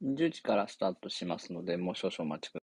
10時からスタートしますので、もう少々お待ちください。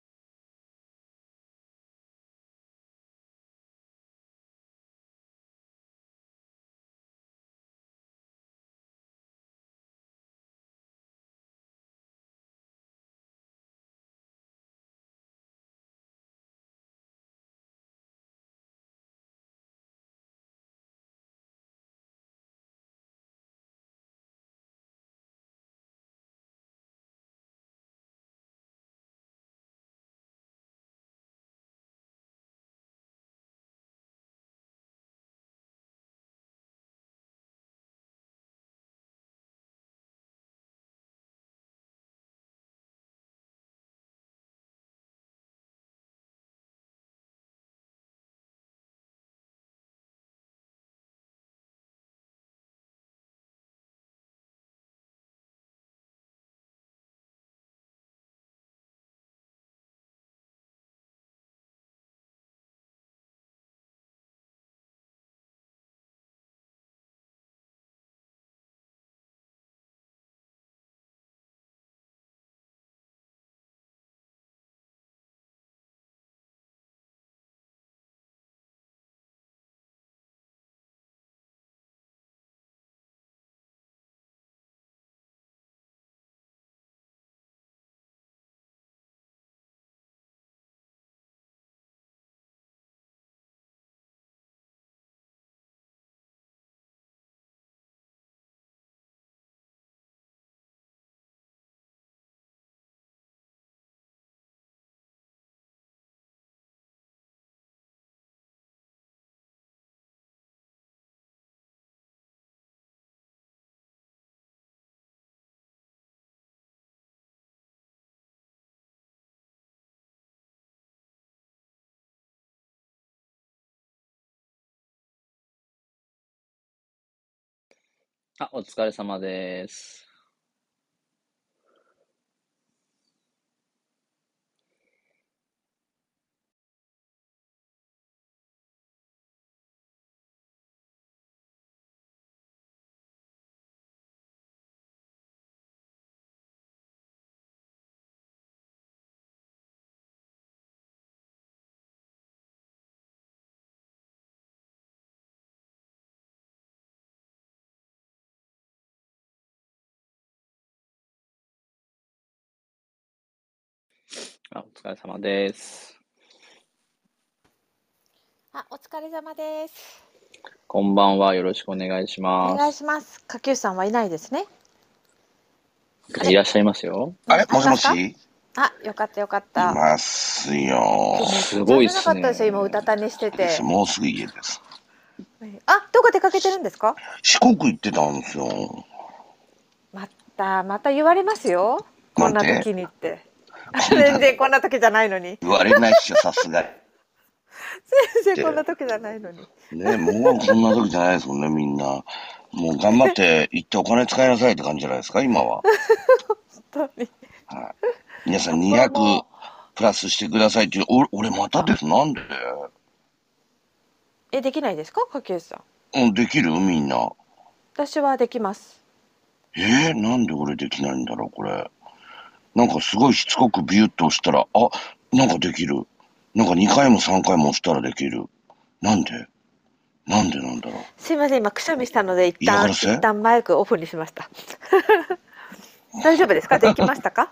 あ、お疲れ様です。あ、お疲れ様です。あ、お疲れ様です。こんばんは。よろしくお願いしおま願いします。かきゅうさんはいないですね。す。いらっしゃいますよ。あれもしもし？いいあ、よかったよかった。ますよ。すごいっすねかったですよ。今歌たねしてて。もうすぐ家です。あ、どこ出かけてるんですか？四国行ってたんですよ。またまた言われますよ。こんな時にって。全然こんな時じゃないのに。言われないっしょ、さすが。全然こんな時じゃないのに。ね、もうこんな時じゃないですもんね、みんな。もう頑張って行ってお金使いなさいって感じじゃないですか、今は。本当に。皆さん200プラスしてくださいっていう。俺、俺またです？なんで？え、できないですか、かきゅうさん。うん、できる？みんな。私はできます。えー、なんで俺できないんだろう、これ。なんかすごいしつこくビュッと押したら、あ、なんかできる。なんか2回も3回も押したらできる。なんで？なんでなんだろう？すいません、今くしゃみしたので、一旦一旦マイクオフにしました。大丈夫ですか、できましたか？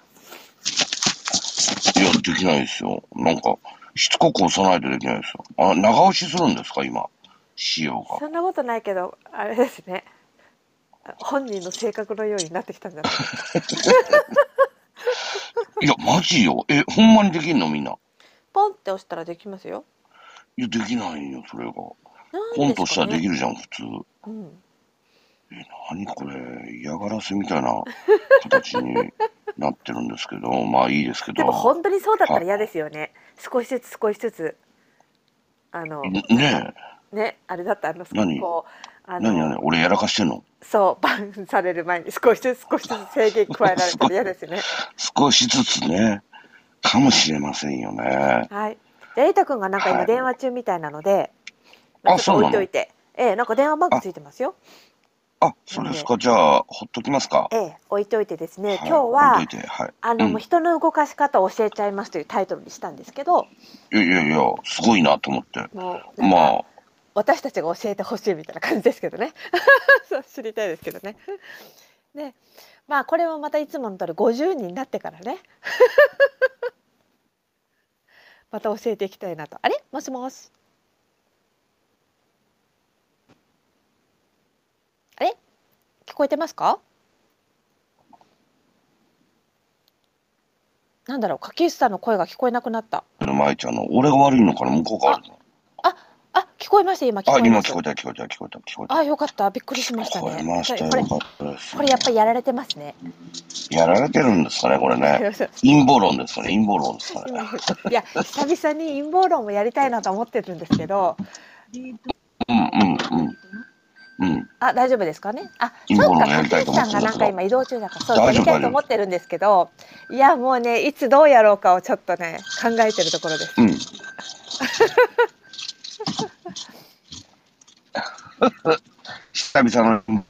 いや、できないですよ。なんか、しつこく押さないとできないですよ。あ、長押しするんですか、今。仕様が。そんなことないけど、あれですね。本人の性格のようになってきたんじゃないですか。いや、マジよ。え、ほんまにできんのみんな？ポンって押したらできますよ。いや、できないよ、それが。ポンとしたらでる。きるじゃん、普通。うん。え、何これ、嫌がらせみたいな形になってるんですけど、まあいいですけど。でも本当にそうだったら嫌ですよね。少しずつ少しずつ。あのんねね、あれだったらあの何？こうあえ、何の何？俺やらかしてんの？そうバンされる前に少しずつ少しずつ制限加えられたら嫌ですね。少しずつね、かもしれませんよね。はい。で、エイタ君がなんかはい今電話中みたいなので、まちょっとあそうなの？置いといて、ええ、なんか電話番号ついてますよ。あ、そうですか。じゃあ、ほっときますか？ええ、置いといてですね、はい今日ははい。あの、うん人の動かし方を教えちゃいますというタイトルにしたんですけど、いやいやいや、すごいなと思って。まあ、私たちが教えてほしいみたいな感じですけどね。そう知りたいですけどね。で、まあこれもまたいつもの通り50人になってからね。また教えていきたいなと。あれ？もしもし。あれ？聞こえてますか？なんだろう柿内さんの声が聞こえなくなった舞ちゃんの、俺が悪いのかな？向こうが悪いのあ聞こえました？今聞こあ、えます今聞こえた、聞こえた、聞こえた、聞こえた。あよかったびっくりしました聞こえねましたよ。これよかったです。これやっぱりやられてますねやられてるんですかね、これね。陰謀論ですかね、陰謀論ですかね。いや久々に陰謀論もやりたいなと思ってるんですけどうんうんうん。うん。あ大丈夫ですかね？あ陰そうか謀論やりたいと思ってるんんがなんか今移動中だからそう大丈夫やりたいと思ってるんですけどいやもうねいつどうやろうかをちょっとね考えてるところですうん。久々の、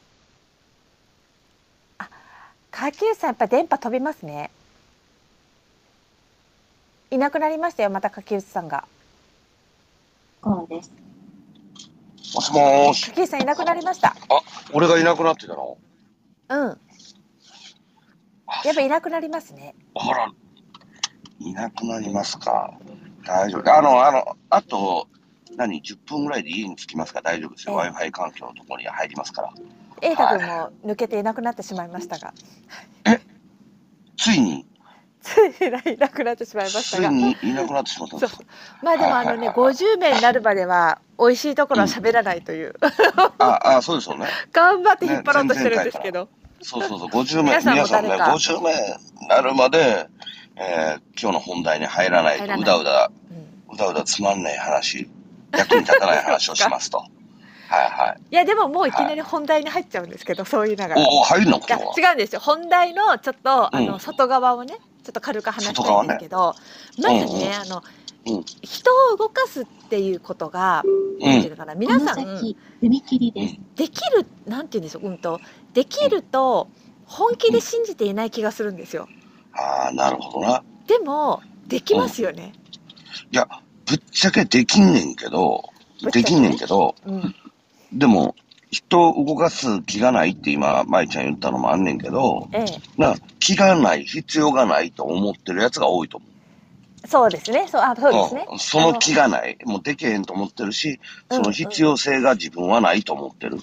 柿内さんやっぱ電波飛びますねいなくなりましたよまた柿内さんがそうです。もしもーし。柿内さんいなくなりました俺がいなくなってたの？うんやっぱいなくなりますねあら、いなくなりますか。大丈夫。あの、あの、あと、何、10分ぐらいで家に着きますか？ら大丈夫ですよ。ええ。Wi-Fi 環境のところに入りますから。瑛太君も抜けていなくなってしまいましたが。ついに、ついにいなくなってしまいましたが。ついにいなくなってしまったんですか？まあでもあのね50名になるまでは美味しいところは喋らないという。あ、あ、そうですよね。頑張って引っ張ろうとしてるんですけど、そうそうそう、50名、皆さんね、誰か。50名になるまで、えー今日の本題に入らないと、うだうだ、うん。うだうだつまんない話、役に立たない話をしますと。はいはい。いやでももういきなり本題に入っちゃうんですけど、そう言いなが。らいおお、入るの？違うんですよ。本題のちょっとあの、うん。外側をねちょっと軽く話したいんですけど、まずね、うんうん。あの、うん。人を動かすっていうことが、なんていうのかな皆さん踏切です。できるなんていうんでしょううんとできると本気で信じていない気がするんですよ。ああ、なるほどな。でもできますよね、いや、ぶっちゃけできんねんけど、できんねんけど、うん、でも、人を動かす気がないって今、舞ちゃん言ったのもあんねんけど、えな、気がない、必要がないと思ってるやつが多いと思う。えそうですね。そうあそうですね、うん。その気がない。もうできへんと思ってるし、うんその必要性が自分はないと思ってる。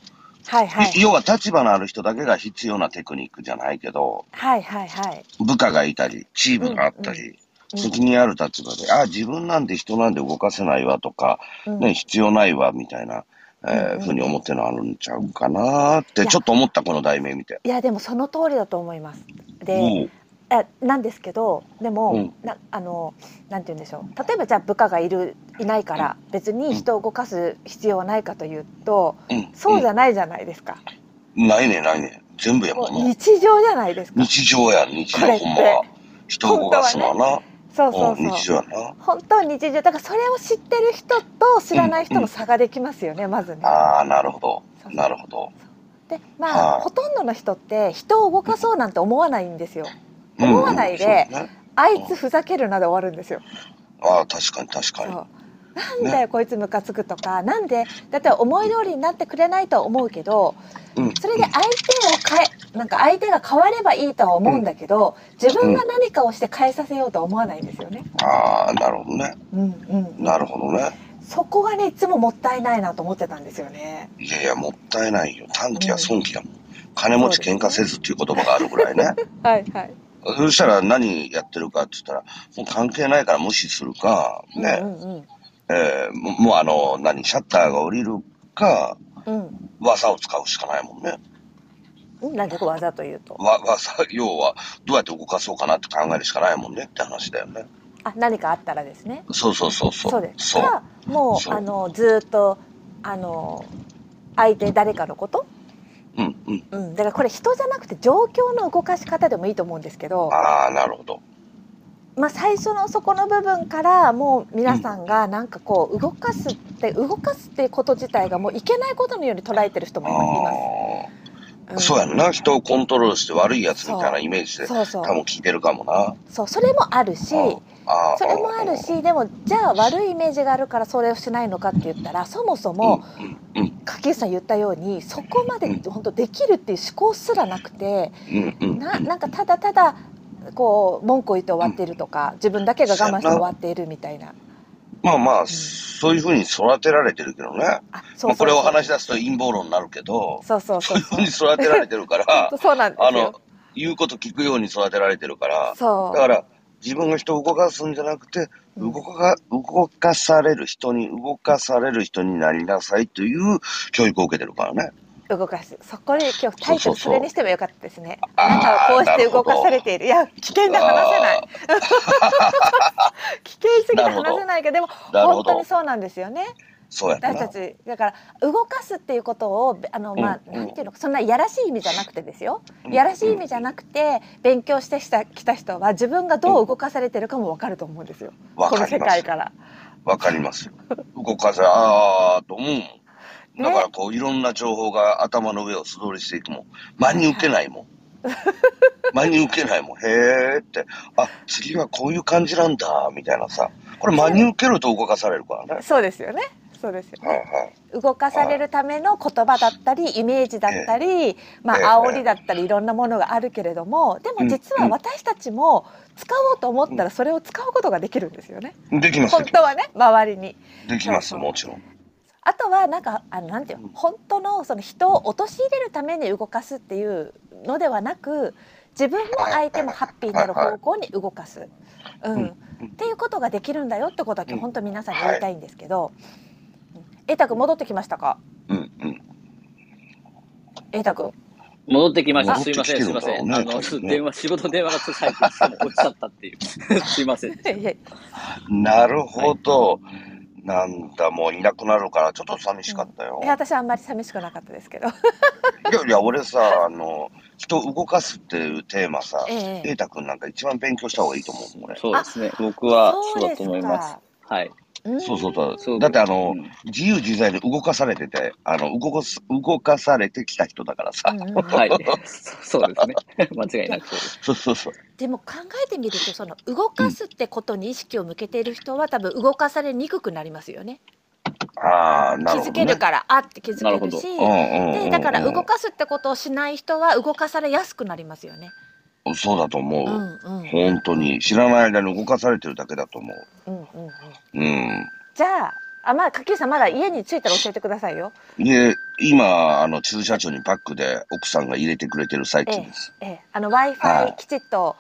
はいはい。い要は立場のある人だけが必要なテクニックじゃないけど、はいはいはい。部下がいたり、チームがあったり、うん責任ある立場で、あ、自分なんて人なんで動かせないわとか、うん。ね、必要ないわみたいな、えーふうに思ってるのあるんちゃうかなって、ちょっと思った、この題名見て。いやでもその通りだと思います。で、おう。あなんですけどでも、うん。なあのなんて言うんでしょう。例えばじゃあ部下がいるいないから別に人を動かす必要はないかというと、うん、そうじゃないじゃないですか、うん。ないねんないね。ん全部やもん日常じゃないですか。日常やん、日常ほんまは。人を動かすのはな。そうそううんそう日常やな。本当は日常だからそれを知ってる人と知らない人の差ができますよね、まずね。ああ、なるほどなるほど。でまあ、はいほとんどの人って人を動かそうなんて思わないんですよ。思わないでうんうんねあいつふざけるなで終わるんですよ。ああ、確かに確かに。なんだよ、こいつムカつくとかなんでだって思い通りになってくれないとは思うけどうんそれで相手を変えなんか相手が変わればいいとは思うんだけど自分が何かをして変えさせようとは思わないんですよね。ああ、なるほどね。うんうん、なるほどね。そこがねいつももったいないなと思ってたんですよね。いやいや、もったいないよ。短期や損期やもん。金持ち喧嘩せずっていう言葉があるぐらいね。はいはい。そしたら何やってるかって言ったら、もう関係ないから無視するか、ね、うんうんえーももうあの、何、シャッターが降りるか、うん技を使うしかないもんね。うん。なんで技というと、わ技、要は、どうやって動かそうかなって考えるしかないもんねって話だよね。あ何かあったらですね。そうそうそうそう。そうです。そう。かもそううあのずーっとあの相手誰かのこと、うんうん。うん、だからこれ人じゃなくて状況の動かし方でもいいと思うんですけど、ああ、なるほど。まあ最初のそこの部分からもう皆さんがなんかこう動かすって動かすっていうこと自体がもういけないことのように捉えてる人もいます。あんそうやんな。人をコントロールして悪いやつみたいなイメージで、そうそう。多分聞いてるかもな。そうそれもあるしああそれもあるしでもじゃあ悪いイメージがあるからそれをしないのかって言ったらそもそもうんうん柿内さん言ったようにそこまでうん。本当できるっていう思考すらなくてうんうん。ななんかただただこう文句を言って終わっているとか自分だけが我慢して終わっているみたいな。まあまあ、そういうふうに育てられてるけどね。あそうこれを話し出すと陰謀論になるけど、そうそうそう。そういうふうに育てられてるから、そうなんですよ。あの、言うこと聞くように育てられてるから、そう。だから、自分が人を動かすんじゃなくて、うん。動か、動かされる人に、動かされる人になりなさいという教育を受けてるからね。動かすそこで今日タイトルそれにしてもよかったですねあなたはこうして動かされているいや危険で話せない 危険すぎて話せないけどでも本当に。そうなんですよねそうやんな。私たちだから動かすっていうことをあのまあ、うんなんていうのそんないやらしい意味じゃなくてですようんいやらしい意味じゃなくて勉強してきたきた人は自分がどう動かされてるかもわかると思うんですよこの世界。から。わかりますよ。動かせ、ああ、と思う。だからこう、いろんな情報が頭の上を素通りしていくもん。真に受けないもん。真に受けないもん。へーって、あ、次はこういう感じなんだ、みたいなさ。これ真に受けると動かされるからね。そうですよねそうですよねはいはい。動かされるための言葉だったりイメージだったり、まええあ煽りだったりいろんなものがあるけれどもでも実は私たちも使おうと思ったらそれを使うことができるんですよねできます本当はね周りに。できます、もちろん。あとはなんかあのなんていうの本当のその人を陥れるために動かすっていうのではなく自分も相手もハッピーになる方向に動かす、うん。っていうことができるんだよってことは今日本当皆さんに言いたいんですけど、瑛太君戻ってきましたか？うんうん。瑛太君戻ってきました。すいません、すいません。あの、電話、仕事電話がちょっと最近落ちちゃったっていう。すいません。なるほど。なんだ、もういなくなるから、ちょっと寂しかったよ。いや私はあんまり寂しくなかったですけど、いやいや、俺さ、あの、人を動かすっていうテーマさ、ええ瑛太くんなんか一番勉強した方がいいと思うもん、俺。そうですね。僕はそうだと思いますか。はい。うんそうそうそう。そうだってあの、うん自由自在に動かされてて、あの、動かす、動かされてきた人だからさ。うんうんはい。そ そうですね。間違いなくそうです。そうそうそう。でも考えてみるとその動かすってことに意識を向けている人は多分動かされにくくなりますよね。ああ、な気るほど、ね。づけるからあって気づけるしうんうんうんうんでだから動かすってことをしない人は動かされやすくなりますよね。そうだと思う。うんうん、本当に。知らない間に動かされてるだけだと思う。うんうんうん、うん。じゃああまあ柿内さんまだ家に着いたら教えてくださいよ。で、今、あの、地図社長にバックで奥さんが入れてくれてる最中です。ええ、あの i f は i いきちっと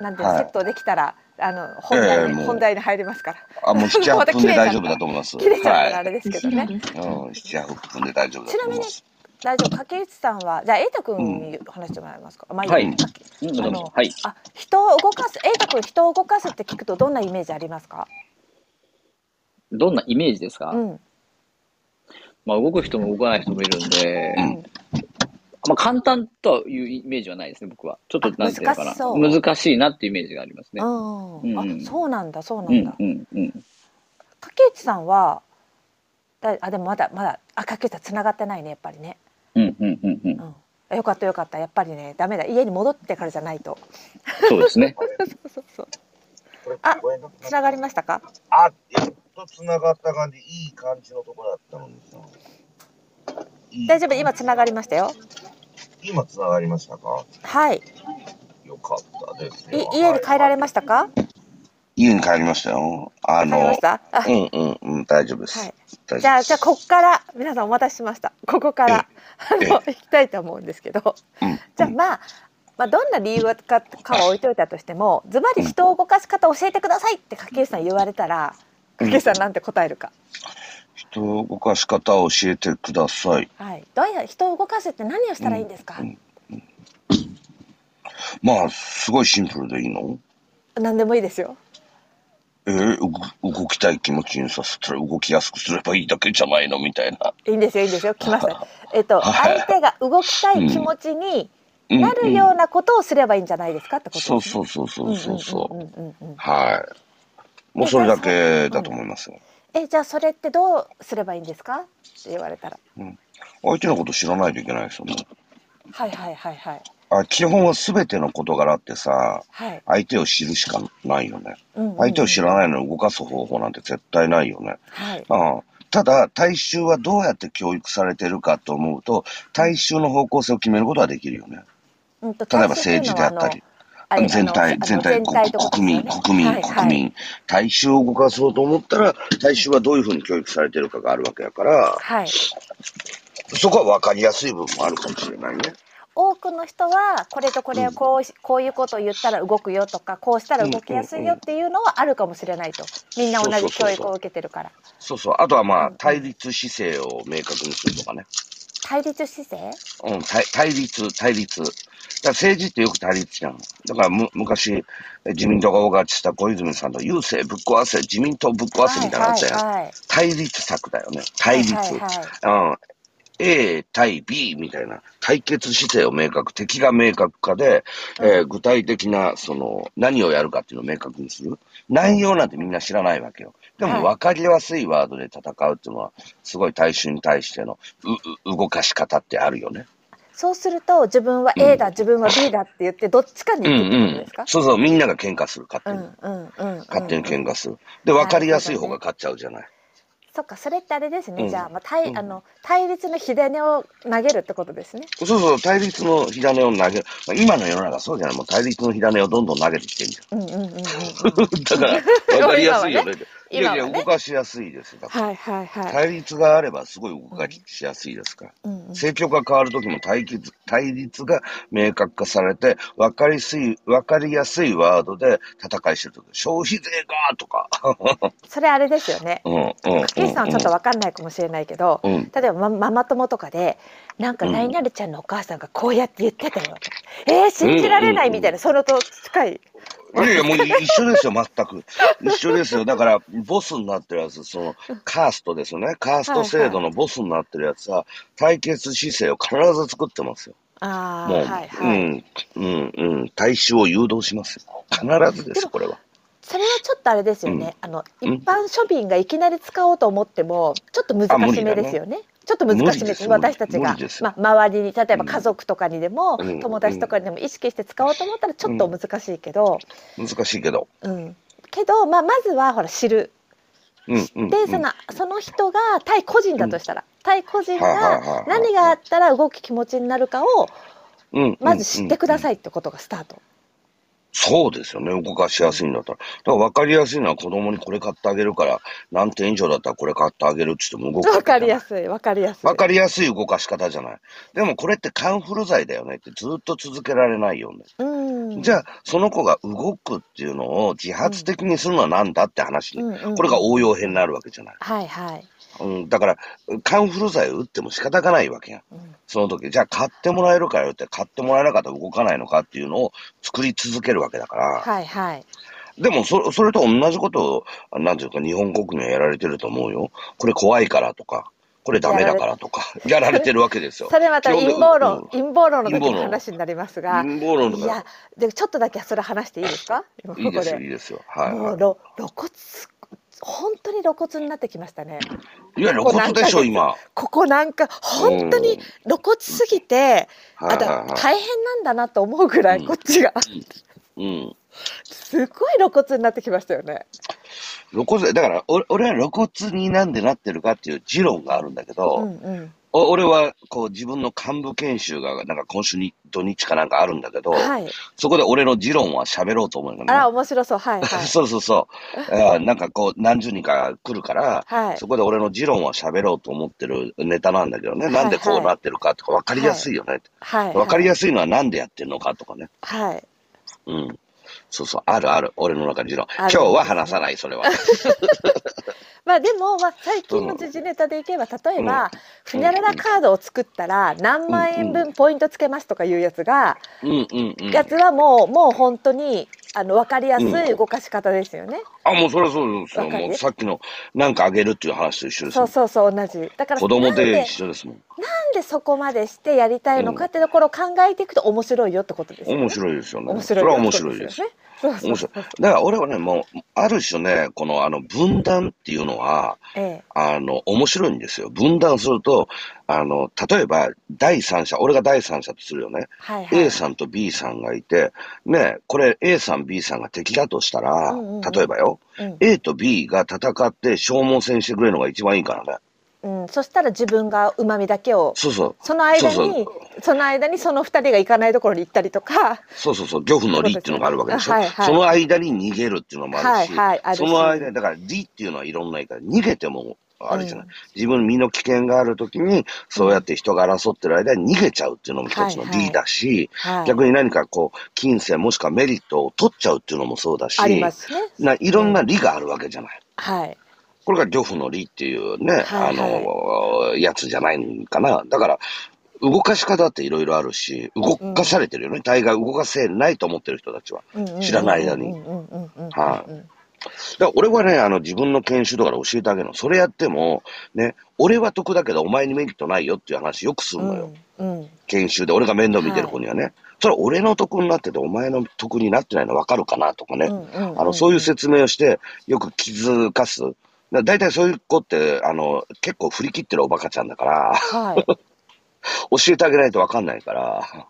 なんていうのはいセットできたらあの本題に、ええもう本題に入りますから。あ、もう7、8また切れちゃった分で大丈夫だと思います。切れちゃったらあはれですけ後どね。ろです。い。うん、7、8分で大丈夫だと思います。大丈夫柿内さんはじゃあ瑛太君に話してもらえますか？まあいいはいようんどうあのぞはい。あ人を動かす瑛太君人を動かすって聞くとどんなイメージありますか？どんなイメージですか、うん。まあ、動く人も動かない人もいるんで、うんまあ、簡単というイメージはないですね、僕は。ちょっと、あなんていうのかな。難しそう難しいなっていうイメージがありますね。あそうなんだそうなんん、うん、うん。柿内さんはだあでもまだまだあ柿内さん繋がってないねやっぱりね。うん、うん、うん、うん。うん。よかったよかったやっぱりねダメだ家に戻ってからじゃないと。そうですね。そうそうそう。あ繋がりましたか？あ、やっと繋がった感じ、いい感じのところだったのにさ。いい大丈夫？今繋がりましたよ。今繋がりましたか？はい。よかったですいよ。家に帰られましたか？家に帰りましたよ。あの。あうんうんうん、大丈夫です。はい。じゃあじゃあこっから皆さんお待たせしました。ここからあええの行きたいと思うんですけど。うんじゃあまあ。まあ、どんな理由かかは置いといたとしてもズバリ人を動かし方教えてくださいって柿内さん言われたら柿内さんなんて答えるか、人を動かし方を教えてください。はい、どうや人を動かすって何をしたらいいんですか、うんまあ、すごいシンプルでいいの？何でもいいですよえー動動きたい気持ちにさせたら動きやすくすればいいだけじゃないの？みたいな。いいんですよいいんですよ。来ましたえっとはい。相手が動きたい気持ちになるようなことをすればいいんじゃないですかってことです、ね。そうそうそうそうそうそう。うんうんうんうんうんはい。もうそれだけだと思いますよ。えじゃあそれってどうすればいいんですか？って言われたら。相手のこと知らないといけないですよね。はいはいはいはいあ基本は全ての事柄ってさ、はい相手を知るしかないよね。うんうんうん相手を知らないのに動かす方法なんて絶対ないよね。はいうんただ、大衆はどうやって教育されてるかと思うと、大衆の方向性を決めることはできるよね。うんと例えば政治であったり。全体、全体、国民、国民、国民、大衆を動かそうと思ったら、大衆はどういうふうに教育されてるかがあるわけやから、はいそこは分かりやすい部分もあるかもしれないね。多くの人はこれとこれをこうしこういうことを言ったら動くよとかこうしたら動きやすいよっていうのはあるかもしれないとみんな同じ教育を受けてるからそうそう。あとはまあうん、対立姿勢を明確にするとかね。対立姿勢？うん、対対立、対立。だから政治ってよく対立じゃん。だからむ昔、え自民党が大勝ちした小泉さんと郵政ぶっ壊せ、自民党ぶっ壊せみたいなのあったやん。はいはい対立策だよね。対立。はいはいはいうん。A 対 B みたいな対決姿勢を明確、敵が明確化で、えー具体的な、その、何をやるかっていうのを明確にする。内容なんてみんな知らないわけよ。ではいも分かりやすいワードで戦うっていうのは、すごい大衆に対してのうう動かし方ってあるよね。そうすると自分は A だ、自分は B だって言ってどっちかにうん行くってうことですか？んそうそう、みんなが喧嘩する、勝う手に。んうんうんうん勝手に喧嘩する。で、分かりやすい方が勝っちゃうじゃない。そっかそれってあれですね、うんじゃあ,、まあ対うんあの対立の火種を投げるってことですね。そうそう、対立の火種を投げる。まあ今の世の中そうじゃない。もう対立の火種をどんどん投げてきてんじゃん。うんうんうんうんうん、だから、分かりやすいよね。いやいや、動かしやすいですよ。だからはいはいはい。対立があればすごい動かしやすいですから。うんうん政局が変わるときも対立対立が明確化されて、分かりやすい、分かりやすいワードで戦いしてるとき、消費税がとか。それあれですよね。うん、うん。岸さんはちょっとわかんないかもしれないけど、うん。例えばマママ友とかでなんかうん何々ちゃんのお母さんがこうやって言ってたよ。えー、信じられないみたいな、そのと近い。いやいや、もう一緒ですよ、全く。一緒ですよ。だから、ボスになってるやつ、その、カーストですよね。カースト制度のボスになってるやつは、対決姿勢を必ず作ってますよ。ああもう、はいはい。うん、うん、うん。大衆を誘導しますよ。必ずです、これは。それはちょっとあれですよね。あのうん一般庶民がいきなり使おうと思ってもちょっと難しめですよね。ちょっと難しめですす私たちがまあ周りに例えば家族とかにでも、うん友達とかにでも意識して使おうと思ったらちょっと難しいけど、難しいけど。うん。けどまあまずはほら知る。うん、うん。で、うんそのその人が対個人だとしたら、対個人がはい何があったら動く気持ちになるかをうんまず知ってくだい。さいってことがスタート。そうですよね。動かしやすいんだったら。だから分かりやすいのは子供にこれ買ってあげるから、何点以上だったらこれ買ってあげるって言っても動くわかりやすすいわかりやすい。わかりやすい動かし方じゃない。でもこれってカンフル剤だよねってずっと続けられないよね。うん。じゃあ、その子が動くっていうのを自発的にするのは何だって話うんうんこれが応用編になるわけじゃない。はいはい。うん、だから、カンフル剤を打っても仕方がないわけやん。うんその時、じゃあ買ってもらえるかよって、買ってもらえなかったら動かないのかっていうのを作り続けるわけだから。はいはい。でもそ、それと同じことを、なんていうか、日本国民はやられてると思うよ。これ怖いからとか、これダメだからとか、やられてるわけですよ。それまた陰謀論、うん陰謀論の時の話になりますが、陰謀論いや、でちょっとだけそれ話していいですか？いいですよ、いで。いですよ。はい、はもうろ露骨本当に露骨になってきましたね。い。いや、露骨でしょ、今。ここなんか本当に露骨すぎて、はいあだはいは大変なんだなと思うぐらいうんこっちがい。うん。すごい露骨になってきましたよね。露骨で、だから、俺俺は露骨になんでなってるかっていう持論があるんだけど、うんうん。お俺は、こう、自分の幹部研修が、なんか今週に土日かなんかあるんだけど、はい。そこで俺の持論は喋ろうと思うのね。あら面白そうはいはい そうそうそう。あーなんかこう、何十人か来るから、はいそこで俺の持論は喋ろうと思ってるネタなんだけどね。はいなんでこうなってるかとか分かりやすいよね。はい。分かりややすいのはなんでやってるのかとかね。はい。うん。そうそう、あるある。俺の中に持論。今日は話さない、それは。まあでも、まあ、最近の時事ネタでいけば例えば、ふにゃららカードを作ったら何万円分ポイントつけますとかいうやつが、うんうんうん。やつはもうもう本当にあの分かりやすい動かし方ですよね。あ、もうそれはそうですよ。もうさっきのなんかあげるっていう話と一緒ですよそう。そうそう同じだから子供でで一緒ですもん。なんでそこまでしてやりたいのかってところを考えていくと面白いよってことですよね。面白いですよね。面白いよそれは面白いです。よね。面白い。だから俺はね、もう、ある種ね、このあの分断っていうのは、ええあの、面白いんですよ。分断すると、あの、例えば、第三者、俺が第三者とするよね。はいはい。A さんと B さんがいて、ね、これ A さん、B さんが敵だとしたら、うんうんうん例えばよ、うん、A と B が戦って消耗戦してくれるのが一番いいからね。うん、そしたら自分が旨味だけをそうそう。その間にその間にその二人が行かないところに行ったりとかそうそうそう、漁夫の利っていうのがあるわけでしょ。はいはいその間に逃げるっていうのもあるし、はいはいその間に、だから利っていうのはいろんな言い方、逃げてもあるじゃない。うん自分の身の危険があるときに、そうやって人が争ってる間に逃げちゃうっていうのも一つの利だし、はい逆に何かこう、金銭もしくはメリットを取っちゃうっていうのもそうだし、ありますね。ないろんな利があるわけじゃない。はい。これが漁夫の利っていうね、はいあの、やつじゃないんかな。だから、動かし方っていろいろあるし、動かされてるよね。大概動かせないと思ってる人たちは。知らない間にうんうんうんうんうんはいだから俺はね、あの、自分の研修とかで教えてあげるの。それやっても、ね、俺は得だけどお前にメリットないよっていう話よくするのよ。うんうん研修で俺が面倒見てる子にはね。それは俺の得になっててお前の得になってないの分かるかなとかね。うんうんうんあの、そういう説明をして、よく気づかす。だ大体そういう子って、あの、結構振り切ってるおバカちゃんだから、はい。教えてあげないと分かんないから。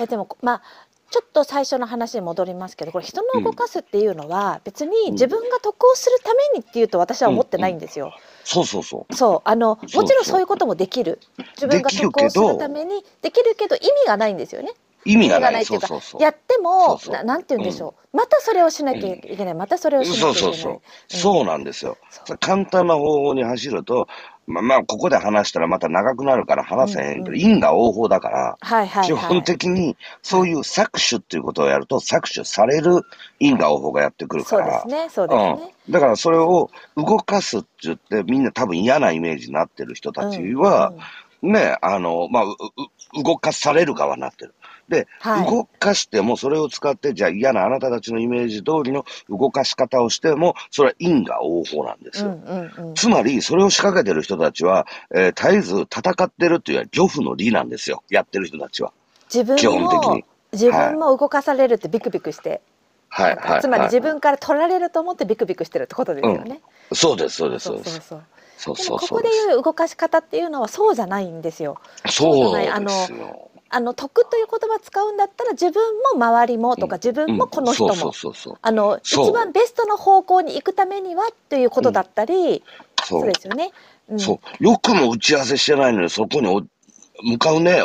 えでもまあちょっと最初の話に戻りますけどこれ人の動かすっていうのは別に自分が得をするためにっていうと私は思ってないんですよ。そうそうそう。そうあのもちろんそういうこともできる自分が得をするためにできるけど意味がないんですよね。意味がない。っていうかそうそうそう。やってもそうそうななんて言うんでしょう、またそれをしなきゃいけない、またそれをしなきゃそういけない。そうそう。うんそうなんですよ。そう簡単な方法に走ると、まあまあ、ここで話したらまた長くなるから話せへんけど、因果応報だから、はいはいはい。基本的にそういう搾取っていうことをやると、搾取される因果応報がやってくるからそうです。ねそうですね。うん、だからそれを動かすって言って、みんな多分嫌なイメージになってる人たちはね、あの、まあ、うう動かされる側になってる。で、はい動かしてもそれを使って、じゃあ嫌なあなたたちのイメージ通りの動かし方をしても、それは因果応報なんですよ。うんうんうんつまり、それを仕掛けてる人たちは、えー絶えず戦ってるっていうのは漁夫の利なんですよ。やってる人たちは。自分基本的もに自分も動かされるってビクビクして、はい、はい。つまりはい自分から取られると思ってビクビクしてるってことですよね。そうです、そうです、そそううです。そうそう。そうでもここで。いう動かし方っていうのはそうじゃないんですよ。そうあのですよ。あの得という言葉使うんだったら自分も周りもとか自分もこの人も、一番ベストの方向に行くためにはということだったり、そう。そうですよね。うん、そう。よくも打ち合わせしてないのに、そこにお向かうね、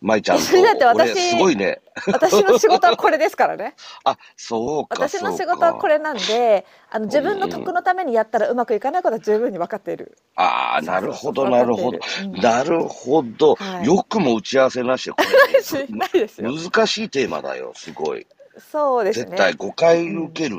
舞ちゃんと。だって私俺すごいね。私の仕事はこれですからね。あ、そうか。私の仕事はこれなんで、あの自分の得のためにやったらうまくいかないことは十分に分かっている。ああ、なるほど、なるほどなるほど。はいよくも打ち合わせなしで、こ しないですよ。れ難しいテーマだよ、すごい。そうですね。絶対誤解受ける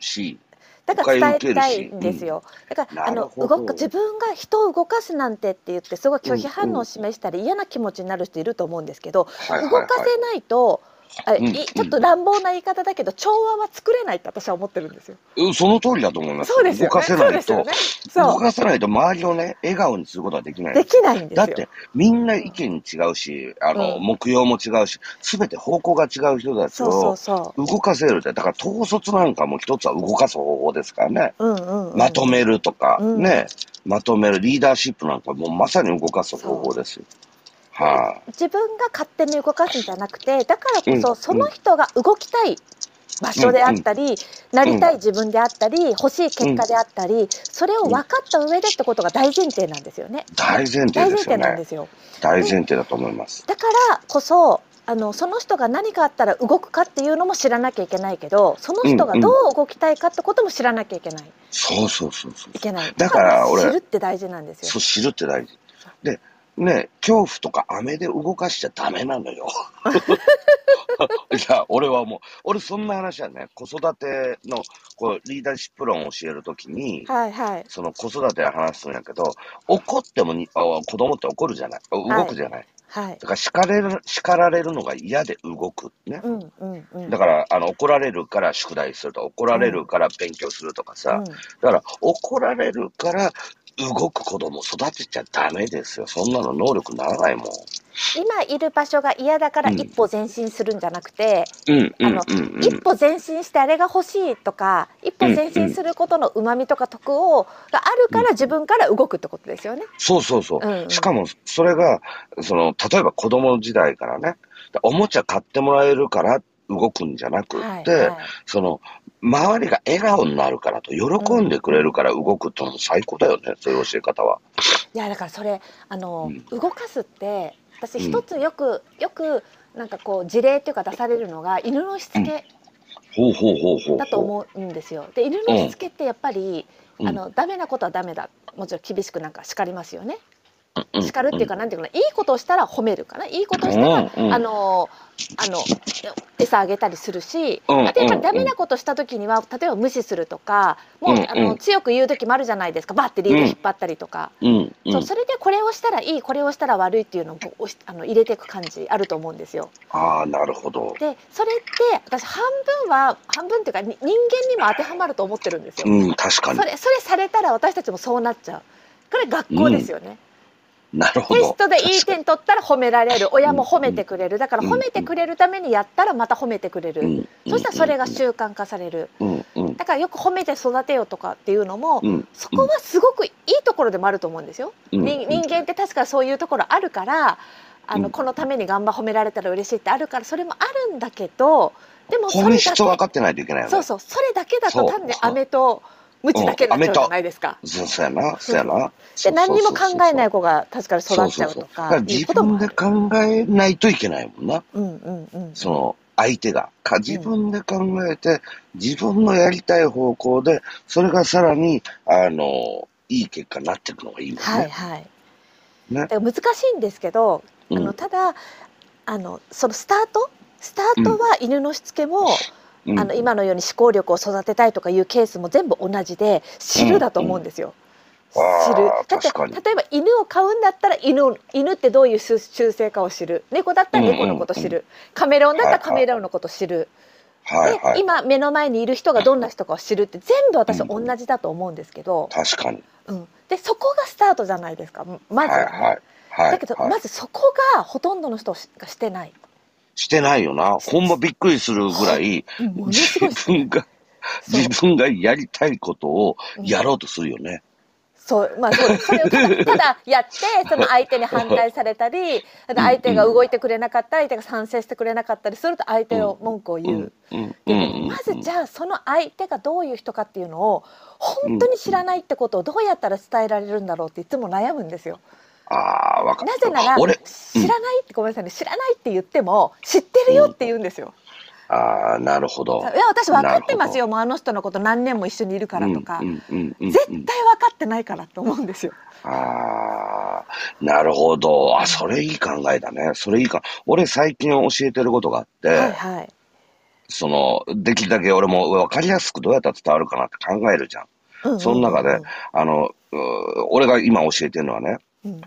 し、だから伝えたいんですよ。だからあの動く自分が人を動かすなんてって言ってすごい拒否反応を示したり嫌な気持ちになる人いると思うんですけど、はいはいはい動かせないと。あうんいちょっと乱暴な言い方だけど調和は作れないって私は思ってるんですよ。うんその通りだと思います。そうですよね。動かせないと、ね。そ動かせないと周りをね、笑顔にすることはできなう。い。できないんですよ。だって、みんな意見違うし、あの、うん目標も違うし、すべて方向が違う人たちそうそうをそう。動かせるって、だから統率なんかも一つは動かす方法ですからね。うんうん、うん。まとめるとか、うんね、まとめるリーダーシップなんかもうまさに動かす方法ですよ。はい、自分が勝手に動かすんじゃなくてだからこうんそその人が動きたい場所であったり、なりたい自分であったり欲しい結果であったり、それを分かった上でってことが大前提なんですよね。大前提大前ですよね。提なんですよ。大前提だと思います。だからこそあのその人が何かあったら動くかっていうのも知らなきゃいけないけどその人がどう動きたいかってことも知らなきゃいけない、そうそうそうそうい。けないだから俺知るって大事なんですよそう、知るって大事。で、ね、恐怖とか飴で動かしちゃダメなのよ。いや、俺はもう、俺そんな話はね、子育てのこうリーダーシップ論を教えるときに、はいはい。その子育てで話すんやけど、怒ってもにあ子供って怒るじゃない、動くじゃない。はい。だから叱れる、叱られるのが嫌で動くね。うんうんうん。だから、あの、怒られるから宿題するとか、怒られるから勉強するとかさ、うん。だから、怒られるから動く子供育てちゃダメですよ。そんなの能力ならないもん。今いる場所が嫌だからうん一歩前進するんじゃなくて、うん、うん、あのうん、うん。一歩前進してあれが欲しいとか一歩前進することの旨味とか得をがあるから自分から動くってことですよね。そうそうそう。うんうんしかも、それが、その、例えば子供時代からね、おもちゃ買ってもらえるから動くんじゃなくって、はいはいその、周りが笑顔になるからと、喜んでくれるから動くってのも最高だよね、そういう教え方は。いやだからそれあの、うん動かすって私うん一つよく、よくなんかこう事例っていうか出されるのが犬のしつけほうほうほうほう。だと思うんですよ。で犬のしつけってやっぱり、うんあのダメなことはダメだもちろん厳しくなんか叱りますよね。うんうん叱るっていうかなんていうかないいことをしたら褒めるかないいことをしたら、うんうんあのあの餌あげたりするし、うんあとやっぱりうんダメなことした時には例えば無視するとかもう、うんあのうん強く言う時もあるじゃないですかバッてリード引っ張ったりとか。うん、うん。そうそれでこれをしたらいいこれをしたら悪いっていうのをあの入れていく感じあると思うんですよ。ああ、なるほど。でそれって私半分は半分っていうかに人間にも当てはまると思ってるんですよ。うん、確かにそ。れそれされたら私たちもそうなっちゃう。これ学校ですよね。なるほど。テストでいい点取ったら褒められる。親も褒めてくれる。だからうん。褒めてくれるためにやったらまた褒めてくれる、うん。そしたらそれが習慣化される。うん、うん、だからよく褒めて育てようとかっていうのも、うん。そこはすごくいいところでもあると思うんですよ。人間って確かそういうところあるからあの、うん。このために頑張褒められたら嬉しいってあるからそれもあるんだけどでもそれだけ質分かってないといけないよね。そうそうそれだけだと単に飴と鞭だけになっちゃうじゃないですか。そうそうやな、そうやな。で何にも考えない子が確かに育っちゃうとだか自。分で考えないといけないもんな。うんうんうん。その相手が。か自分で考えて、自分のやりたい方向で、それがさらに、あの、いい結果になっていくのがいいもんね。はいはい。ね難しいんですけど、うんあのただあのそのスタート？スタートは犬のしつけも、うんあの今のように思考力を育てたいとかいうケースも全部同じで知るだと思うんですよ。知る。だって例えば犬を飼うんだったら犬を犬ってどういう習習性かを知る。猫だったら猫のこと知る、うんうんカメレオンだったらカメレオンのこと知る、はいはい。で今目の前にいる人がどんな人かを知るって全部私同じだと思うんですけど、確かに。うん、でそこがスタートじゃないですか。まずは。ね、はいはい。はい。だけど、はいまずそこがほとんどの人がしてない。してないよな。ほんまびっくりするぐらい、自分が、自分がやりたいことをうん。やろうとするよね。そう、まあ、そう。それをただただやって、その相手に反対されたり、相手が動いてくれなかったり、相手が賛成してくれなかったりすると、相手を文句を言う。まずじゃあその相手がどういう人かっていうのを本当に知らないってことをどうやったら伝えられるんだろうっていつも悩むんですよ。ああ、わか。なぜなら俺、知らないってごめんなさいね知らないって言っても知ってるよって言うんですよ。ああ、なるほど。いや私分かってますよもうあの人のこと何年も一緒にいるからとか、うんうんうんうん絶対分かってないからって思うんですよ。ああ、なるほど。あ、それいい考えだね。それいいか。俺最近教えてることがあって、はいはい。その、できるだけ俺も分かりやすくどうやったら伝わるかなって考えるじゃん。うんうんうんその中で、あの、俺が今教えてるのはね、うん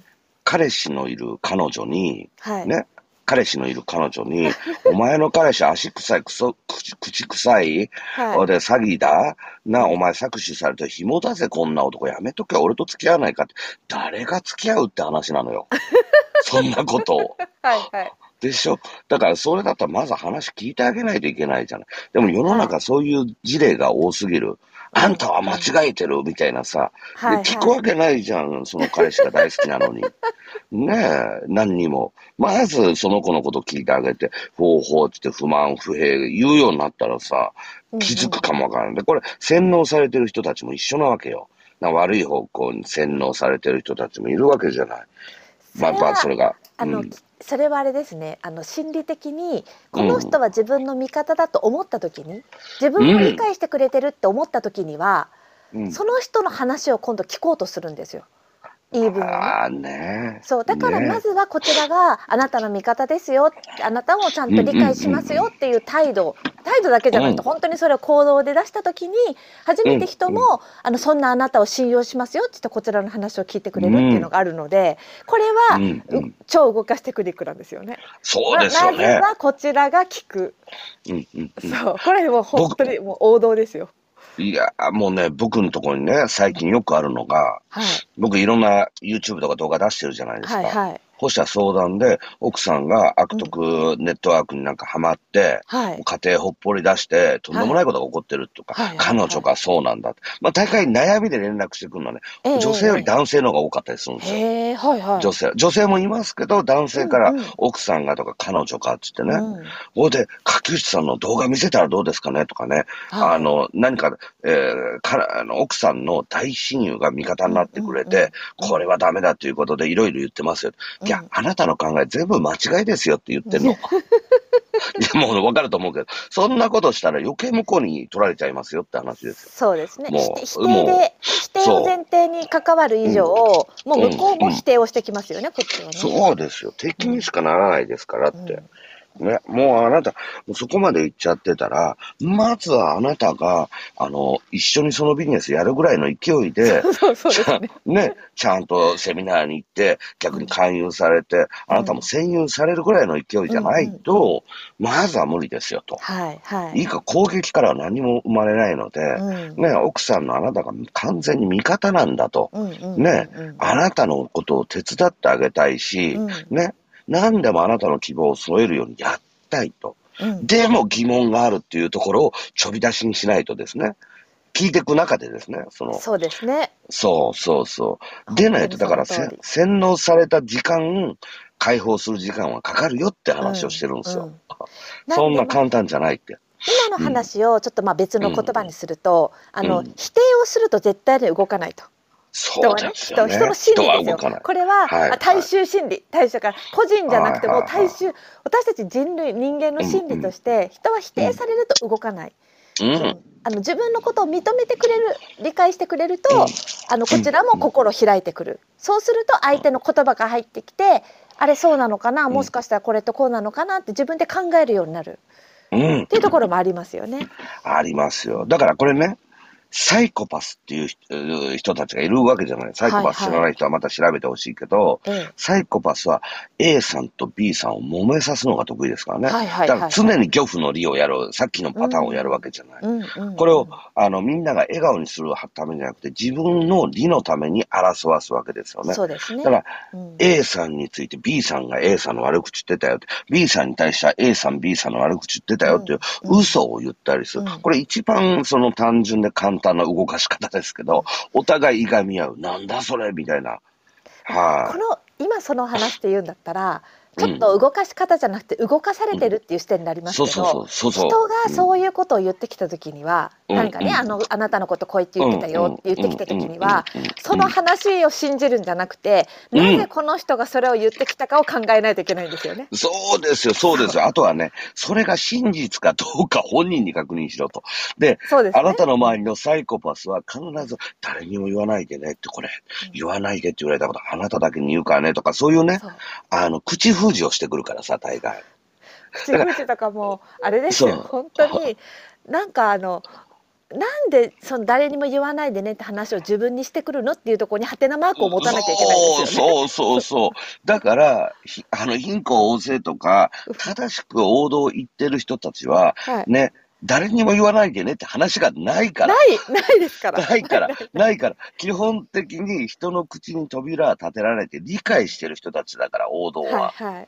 彼氏のいる彼女に、はい。ね、彼氏のいる彼女に、お前の彼氏足臭い、くそ、口口臭い、はいで詐欺だ、な、お前搾取されて紐だぜ、こんな男やめとけ、俺と付き合わないかって、誰が付き合うって話なのよ。そんなことを。はいはい。でしょ？だからそれだったらまず話聞いてあげないといけないじゃない。でも世の中そういう事例が多すぎる。あんたは間違えてるみたいなさ。ではい聞くわけないじゃん、その彼氏が大好きなのに。ねえ、何にも。まずその子のこと聞いてあげて、ほうほうって不満不平言うようになったらさ、気づくかもわからない。で、これ洗脳されてる人たちも一緒なわけよ。な悪い方向に洗脳されてる人たちもいるわけじゃない。まあまあ、それが。あの、うん。それはあれですね。あの心理的にこの人は自分の味方だと思った時に自分を理解してくれてるって思った時には、うん。その人の話を今度聞こうとするんですよ。言い分をね。そうだからね。まずはこちらがあなたの味方ですよあなたをちゃんと理解しますよっていう態度。態度だけじゃなくてうん。本当にそれを行動で出した時に初めて人もあのそんなあなたを信用しますよって言ってこちらの話を聞いてくれるっていうのがあるのでこれは超動かしてテクニックなんですよね。そうですよままずね。はこちらが聞く。うんうんうん。そうこれもう本当にもう王道ですよ。いや、もうね、僕のところにね、最近よくあるのが、はい僕いろんな YouTube とか動画出してるじゃないですか。はいはいこうした相談で、奥さんが悪徳ネットワークになんかハマって、はい。家庭ほっぽり出して、とんでもないことが起こってるとか、はい。はい。彼女がそうなんだって。まあ大概悩みで連絡してくるのはね、ええ。女性より男性の方が多かったりするんですよ。へえはいはい。女性。女性もいますけど、男性から奥さんがとか彼女かって言ってね、うん。ここで、柿内さんの動画見せたらどうですかねとかね、はい。あの、何か、えーから、あの、奥さんの大親友が味方になってくれて、うんうんうん。これはダメだということでいろいろ言ってますよ。いやうん、あなたの考え全部間違いですよって言ってんの。いや、もうわかると思うけど、そんなことしたら余計向こうに取られちゃいますよって話ですよ。そうですね。もう否定否定で否定を前提に関わる以上、もう向こうも否定をしてきますよね、こっちはね。そうですよ。敵にしかならないですからって。うんね、もうあなた、もうそこまで行っちゃってたら、まずはあなたが、あの、一緒にそのビジネスやるぐらいの勢いで、そうそうですね。ね、ちゃんとセミナーに行って、逆に勧誘されて、あなたも占有されるぐらいの勢いじゃないと、まずは無理ですよと。はいはいいいか、攻撃からは何も生まれないので、うんね、奥さんのあなたが完全に味方なんだと。うんうんうんねうんあなたのことを手伝ってあげたいし、うんね、何でもあなたの希望を添えるようにやったいと。うんでも疑問があるっていうところをちょび出しにしないとですね、聞いていく中でですね、その、そうですね。そうそうそう。でないと、だから洗脳された時間、解放する時間はかかるよって話をしてるんですよ。うん うんそんな簡単じゃないって。今の話をちょっとまあ別の言葉にすると、あのうん否定をすると絶対に動かないと。そう人はねですよね。人人の心理ですよ。これは、はいあ大衆心理大衆から個人じゃなくても大衆私たち人類人間の心理として、人は否定されると動かない、うん。あの自分のことを認めてくれる理解してくれると、うんあのこちらも心開いてくる、そうすると相手の言葉が入ってきてあれそうなのかなもしかしたらこれとこうなのかなって自分で考えるようになるうんっ。ていうところもありますよね。ありますよ。だからこれね、サイコパスっていう人たちがいるわけじゃない。サイコパス知らない人はまた調べてほしいけど、えサイコパスは A さんと B さんを揉めさすのが得意ですからね。はいはいはいだから常に漁夫の利をやる、さっきのパターンをやるわけじゃない。えうんうんうんこれを、あの、みんなが笑顔にするためじゃなくて、自分の利のために争わすわけですよね。そうですね。だから、うん A さんについて B さんが A さんの悪口言ってたよって、B さんに対しては A さん B さんの悪口言ってたよっていううん嘘を言ったりする。うんこれ一番その単純で簡単な動かし方ですけど、お互いいがみ合う。なんだそれ？みたいな。はこの今その話って言うんだったらちょっと動かし方じゃなくて動かされてるっていう視点になりい。ますけど、そうそうそう。そうそう。人がそういうことを言ってきた時には、うん何かね、うんあのあなたのことこう言って言ってたよって言ってきた時には、その話を信じるんじゃなくて、うんなぜこの人がそれを言ってきたかを考えないといけないんですよね。そうですよ、そうですよ。あとはね、それが真実かどうか本人に確認しろと。で、そうですね。あなたの周りのサイコパスは必ず誰にも言わないでねって、これ、言わないでって言われたこと、あなただけに言うからねとか、そういうね、あの、口封じをしてくるからさ、大概。口封じとかもあれですよ本当になんかあのなんでその誰にも言わないでねって話を自分にしてくるのっていうところにハテナマークを持たなきゃいけないんですよね。そうそうそう。だから、ひあの、貧困旺盛とか、正しく王道を言ってる人たちは、はい、ね、誰にも言わないでねって話がないからな。いないですから。ないから、ないから、基本的に人の口に扉は立てられて理解してる人たちだから、王道は。はいはい。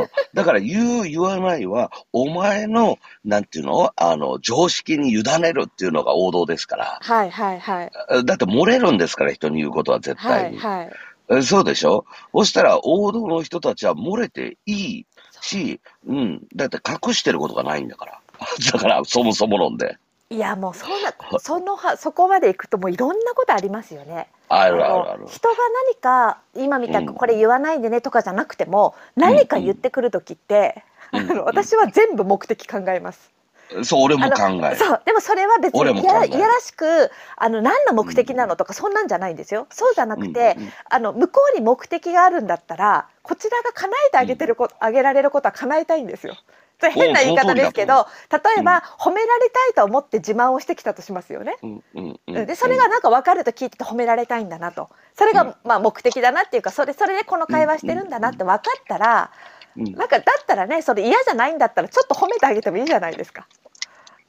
うん。だから、言う、言わないは、お前の、なんていうの？あの、常識に委ねるっていうのが王道ですから。はいはいはい。だって漏れるんですから、人に言うことは絶は対に。いはい。えそうでしょ？そしたら、王道の人たちは漏れていいし、うん。だって隠してることがないんだから。だから、そもそも論で。いやもうそんなそのはそこまでいくともういろんなことありますよね。あるあるあるの。人が何か今みたうんくこれ言わないでねとかじゃなくても、何か言ってくる時って、うんあの私は全部目的考えます。そう、俺もあ考える。そうでもそれは別にいやいやらしくあの何の目的なのとかそんなんじゃないんですよそうじゃなくて、うんうんあの向こうに目的があるんだったらこちらが叶えてあげてること、あげられることは叶えたいんですよ。それ変な言い方ですけど例えば、褒められたいと思って自慢をしてきたとしますよね。うんうんうん。うんでそれがなんか分かると聞いてて褒められたいんだなと。それがうんまあ目的だなっていうかそれそれでこの会話してるんだなって分かったらうんなんかだったらねそれ嫌じゃないんだったらちょっと褒めてあげてもいいじゃないですか。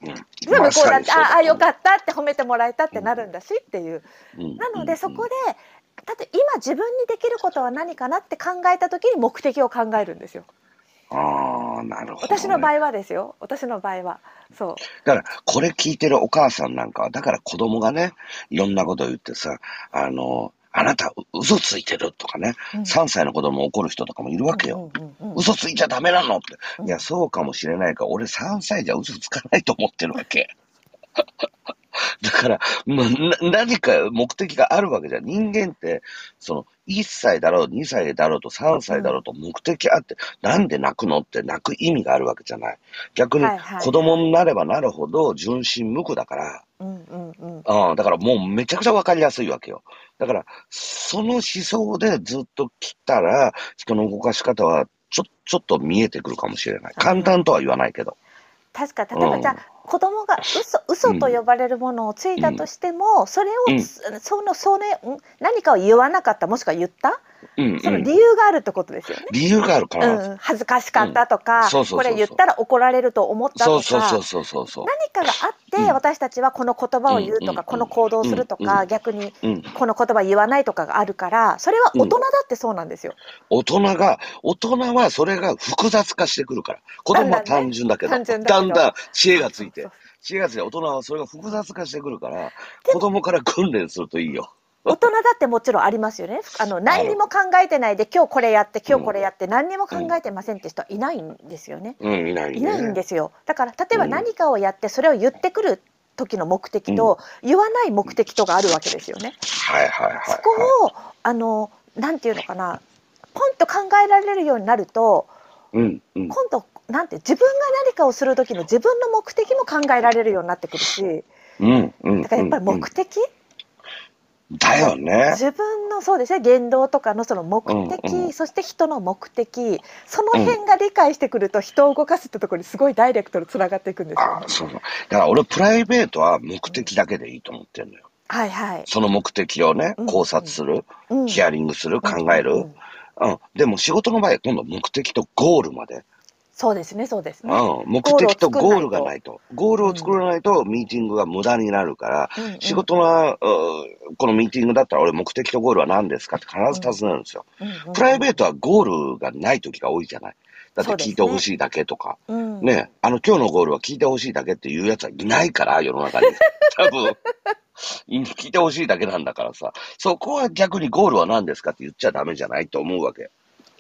うん。で向こうだって、ああよかったって褒めてもらえたってなるんだしっていう。うん。なのでそこでだって今自分にできることは何かなって考えた時に目的を考えるんですよ。ああ、なるほど、ね。私の場合はですよ。私の場合はそう。だから、これ聞いてるお母さんなんかは、だから子供がね、いろんなことを言ってさ、あの、あなたう嘘ついてるとかね、うん3歳の子供怒る人とかもいるわけよ。嘘ついちゃダメなのって。うんいや、そうかもしれないから、俺3歳じゃ嘘つかないと思ってるわけ。だから、まあ、な何か目的があるわけじゃん。人間って、その、1歳だろう、2歳だろうと、3歳だろうと目的あって、なんで泣くのって泣く意味があるわけじゃない。逆に子供になればなるほど純真無垢だから、うんうんうん。うん、だからもうめちゃくちゃわかりやすいわけよ。だから、その思想でずっと来たら、人の動かし方はちょ、ちょっと見えてくるかもしれない。簡単とは言わないけど。確か例えばじゃあ、うん子供が嘘嘘と呼ばれるものをついたとしても、それを、うん。そのそれん？何かを言わなかったもしくは言った？うん、そのうん。理由があるってことですよね。理由があるから。うん、恥ずかしかったとか、これ言ったら怒られると思ったとか。何かがあって、うん私たちはこの言葉を言うとか、うんこの行動をするとか、うん逆にうん。この言葉言わないとかがあるからそれは大人だってそうなんですよ。大人が、大人はそれが複雑化してくるから。子供は単純だけど、だけどだんだん知恵がついて知恵がついて、大人はそれが複雑化してくるから、子供から訓練するといいよ。大人だってもちろんありますよね。あの何にも考えてないで今日これやって今日これやって何にも考えてませんって人はいないんですよね。うん、いないね。いないんですよ。だから例えば何かをやってそれを言ってくる時の目的と、言わない目的とがあるわけですよね。はいはいはい。そこをあのなんていうのかなポンと考えられるようになるとうん、うん。今度なんて自分が何かをする時の自分の目的も考えられるようになってくるしうん、うん。だからやっぱりうん目的、だよね。自分のそうですね言動とかのその目的、うんうんそして人の目的その辺が理解してくると人を動かすってところにすごいダイレクトにつながっていくんですよね。あそう。だから俺、プライベートは目的だけでいいと思ってるのよ。はいはい。その目的をねうん、考察する、うんヒアリングする、考える。うんううんん。でも仕事の場合、今度目的とゴールまで。そうですねそうですね。うん。目的とゴールがないと。ゴールを作らないと、ミーティングが無駄になるから、うんうん仕事は、うこのミーティングだったら俺目的とゴールは何ですか？って必ず尋ねるんですよ。うんうんプライベートはゴールがない時が多いじゃない？だって聞いてほしいだけとか。うんね、あの、今日のゴールは聞いてほしいだけっていうやつはいないから、世の中に。多分、聞いてほしいだけなんだからさ。そこは逆にゴールは何ですかって言っちゃダメじゃないと思うわけ。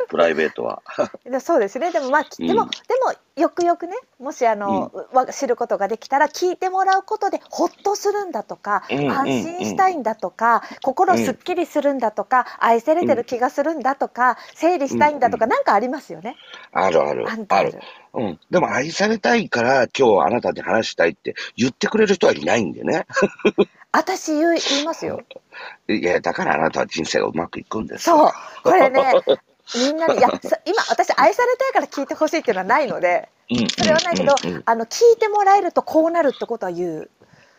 プライベートは。で そうですねでもまあ、きうんでもでもよくよくねもしあの、わ知ることができたら聞いてもらうことでほっとするんだとか、うん安心したいんだとか、心すっきりするんだとか、愛されてる気がするんだとか、整理したいんだとか、なんかありますよね。あるあるある。うん。でも愛されたいから今日あなたに話したいって言ってくれる人はいないんでね。私言いますよ。いや、だからあなたは人生がうまくいくんですよ。そうこれねみんなにいや さ今私愛されたいから聞いてほしいっていうのはないのでうん。それはないけど、うんうんあの聞いてもらえるとこうなるってことは言う。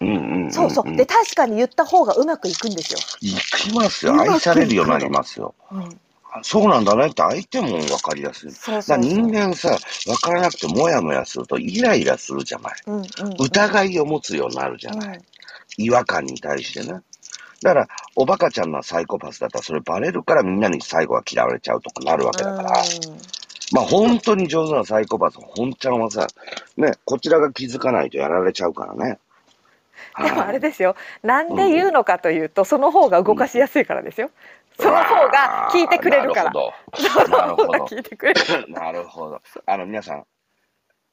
うんうんんそうそう。で確かに言った方がうまくいくんですよ。行きますよ。愛されるようになりますよ。うん、あそうなんだねって相手も分かりやすい。そう。人間さ、分からなくてもやもやするとイライラするじゃない。うんうんうん疑いを持つようになるじゃない。違和感に対してね。だから、おバカちゃんなサイコパスだったらそれバレるからみんなに最後は嫌われちゃうとかなるわけだから。まあ本当に上手なサイコパス、本ちゃんはさ、ね、こちらが気づかないとやられちゃうからね。うん、でもあれでですよなんで言うのかというとその方が動かしやすいからですよ。その方が聞いてくれるから。そなるほど。の方が聞いてくれる。なるほど。あの、皆さん、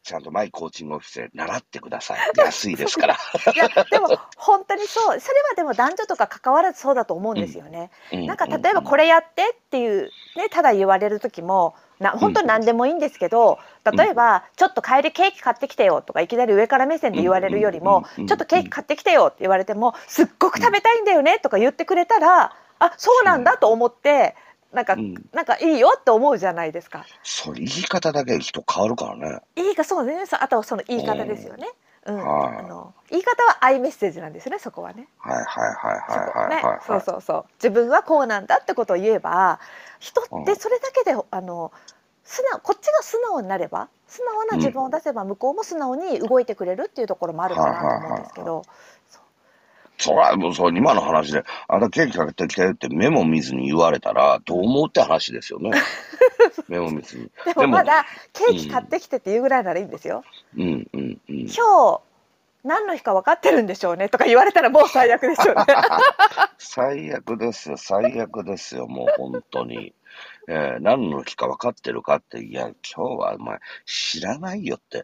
ちゃんとマイコーチングオフィスで習ってください。安いですから。いやでも本当にそうそれはでも男女とか関わらずそうだと思うんですよね。うん。なんか例えばこれやってっていうねただ言われる時もな本当に何でもいいんですけど例えばちょっと帰りケーキ買ってきてよとかいきなり上から目線で言われるよりもうん。ちょっとケーキ買ってきてよって言われてもすっごく食べたいんだよねとか言ってくれたらあそうなんだと思ってなんかうんなんかいいよって思うじゃないですか。それ言い方だけで人変わるからね。いいかそうねあとはその言い方ですよね。うん、はいあの言い方はアイメッセージなんですねそこはね。はいはいはいはいはいはい。そうそうそう自分はこうなんだってことを言えば人っうんてそれだけであの素直こっちが素直になれば素直な自分を出せば向こうも素直に動いてくれるっていうところもあるかなと思うんですけどそら、もうそう、今の話で、あんたケーキかけてきてってメモ見ずに言われたら、どう思うって話ですよね。メモ見ずに。ででももまだケーキ買ってきてっていうぐらいならいいんですよ。うんうんうん。今日何の日か分かってるんでしょうねとか言われたらもう最悪でしょうね。最悪ですよ、最悪ですよ、もう本当に。えー何の日か分かってるかって、いや、今日はお前、知らないよって。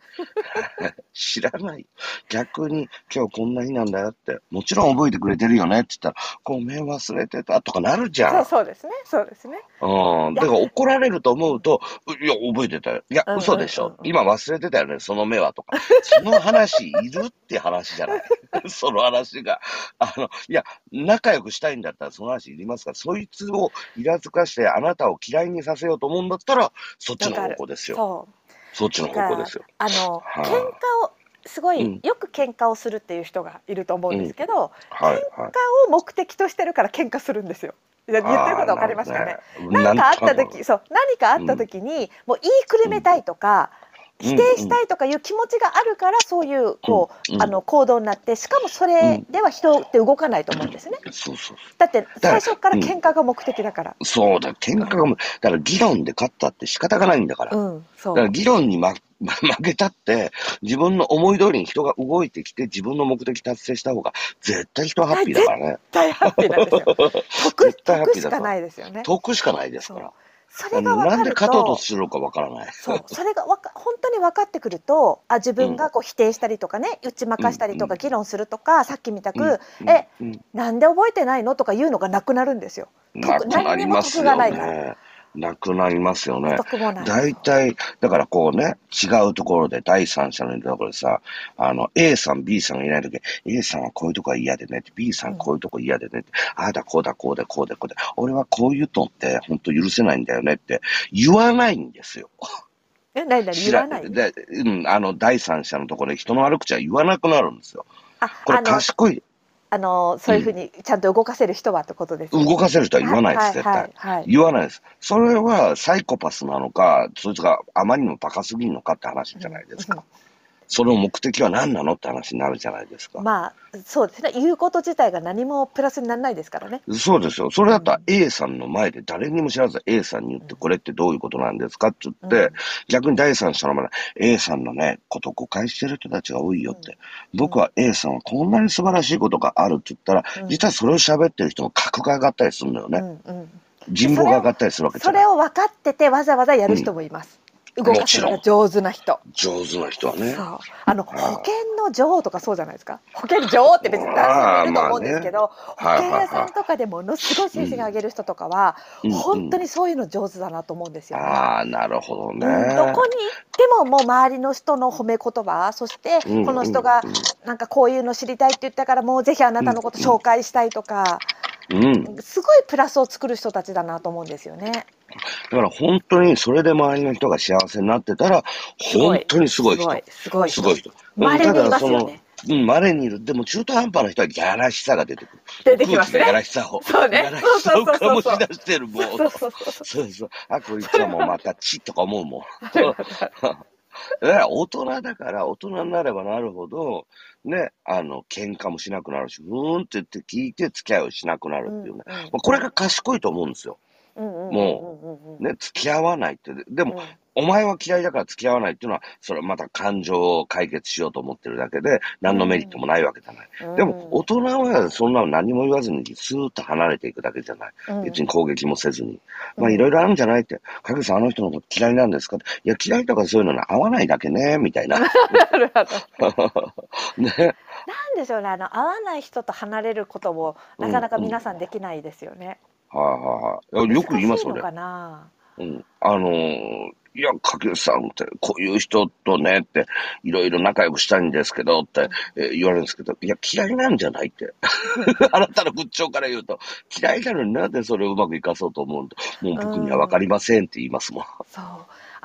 知らない。逆に、今日こんな日なんだよって、もちろん覚えてくれてるよねって言ったら、ごめん忘れてたとかなるじゃん。そうですねそうですね。うん。だから怒られると思うと、いや、覚えてたよ。いや嘘でしょ。今忘れてたよね、その目はとか。その話いるって話じゃない。その話が。あの、いや、仲良くしたいんだったらその話いりますから、そいつをイラつかしてあなたを嫌いにさせようと思うんだったら、そっちの方向ですよ。そうそっちの方向ですよ。あのはい喧嘩をすごい、うんよく喧嘩をするっていう人がいると思うんですけど、はい、はい。喧嘩を目的としてるから喧嘩するんですよ。言ってることわかりますかね。何かあった時、そう何かあった時に、もう言いくるめたいとか、うん否定したいとかいう気持ちがあるからそういうこう、うんあの行動になってしかもそれでは人って動かないと思うんですね。そうそうだって最初から喧嘩が目的だから。そうだ、喧嘩がだから議論で勝ったって仕方がないんだから。うん、そう。だから議論に、ま、ま 負けたって、自分の思い通りに人が動いてきて、自分の目的達成した方が、絶対人はハッピーだからね。大ハッピーなんですよ。得得しかないですよね。得しかないですから。それが分なんでかると勝とうとするのかわからない。そうそれがわか 本当に分かってくるとあ自分がこう否定したりとかね打ち負かしたりとうんか議論するとかさっきみたく、うんえうんなんで覚えてないの？とか言うのがなくなるんですよ。なくなりますよ何にも得がないからね。なくなりますよね。大体、だからこうね、違うところで第三者のいるところでさ、あの、A さん、B さんがいないとき、A さんはこういうとこが嫌でねって、B さんこういうとこ嫌でねって、ああだこうだこうだこうだこうだ、俺はこういうのって本当許せないんだよねって言わないんですよ。え何々言わない？で、うん、あの、第三者のところで人の悪口は言わなくなるんですよ。あこれ賢い、あのそういうふうにちゃんと動かせる人はってことですね。動かせる人は言わないです、絶対。言わないです。それはサイコパスなのか、そいつがあまりにもバカすぎるのかって話じゃないですか。その目的は何なのって話になるじゃないですか。まあそうですね言うこと自体が何もプラスにならないですからね。そうですよ。それだったら A さんの前で誰にも知らず A さんに言って、これってどういうことなんですかって言って、うん逆に第三者の前で A さんのね、こと誤解してる人たちが多いよって。僕は A さんはこんなに素晴らしいことがあるって言ったら、うん実はそれを喋ってる人の格が上がったりするのよね。うんうん人望が上がったりするわけそれ。を分かっててわざわざやる人もいます。動かすのが上手な人。上手な人はね。そ。う。あの保険の女王とかそうじゃないですか。保険女王って別に男性もいると思うんですけど、まあね。保険屋さんとかでものすごい成績上げる人とかは、うん本当にそういうの上手だなと思うんですよね。ああ、なるほどね。うんどこに行ってももう周りの人の褒め言葉そしてうんこの人がなんかこういうの知りたいって言ったからもうぜひあなたのこと紹介したいとかうん。すごいプラスを作る人たちだなと思うんですよね。だから本当にそれで周りの人が幸せになってたら、本当にすごい人。すごいすごい人。稀にいますよねうん、稀にいる。でも中途半端な人はギャラしさが出てくる。出てきますねギャラしさを。そうねギャラしさを醸し出してるもうそうそうそう。あ、こいつはもうまたチッとか思うもん。だから大人だから、大人になればなるほど、ね、あの、喧嘩もしなくなるし、ふーんって言って聞いて付き合いをしなくなるっていうね。うんうんまあこれが賢いと思うんですよ。もね、付き合わないって。でも、うんお前は嫌いだから付き合わないっていうのは、それはまた感情を解決しようと思ってるだけで、何のメリットもないわけじゃない。うんでも、大人はそんなの何も言わずに、スーッと離れていくだけじゃない。うん別に攻撃もせずに。まあ、うんいろいろあるんじゃないって。かげさん、あの人のこと嫌いなんですかいや、嫌いとかそういうのに合わないだけね、みたいな。なるほど ね。なんででしょうねあの合わない人と離れることもなかなか皆さんできないですよね。はいはいはい。よく言いますよね。うん。あのーいや、柿内さんって、こういう人とねって、いろいろ仲良くしたいんですけどって、えー言われるんですけど、いや、嫌いなんじゃない？って。あなたの仏頂から言うと、嫌いなのになんでそれをうまくいかそうと思うんだ？もう僕にはわかりませんって言いますもん。そう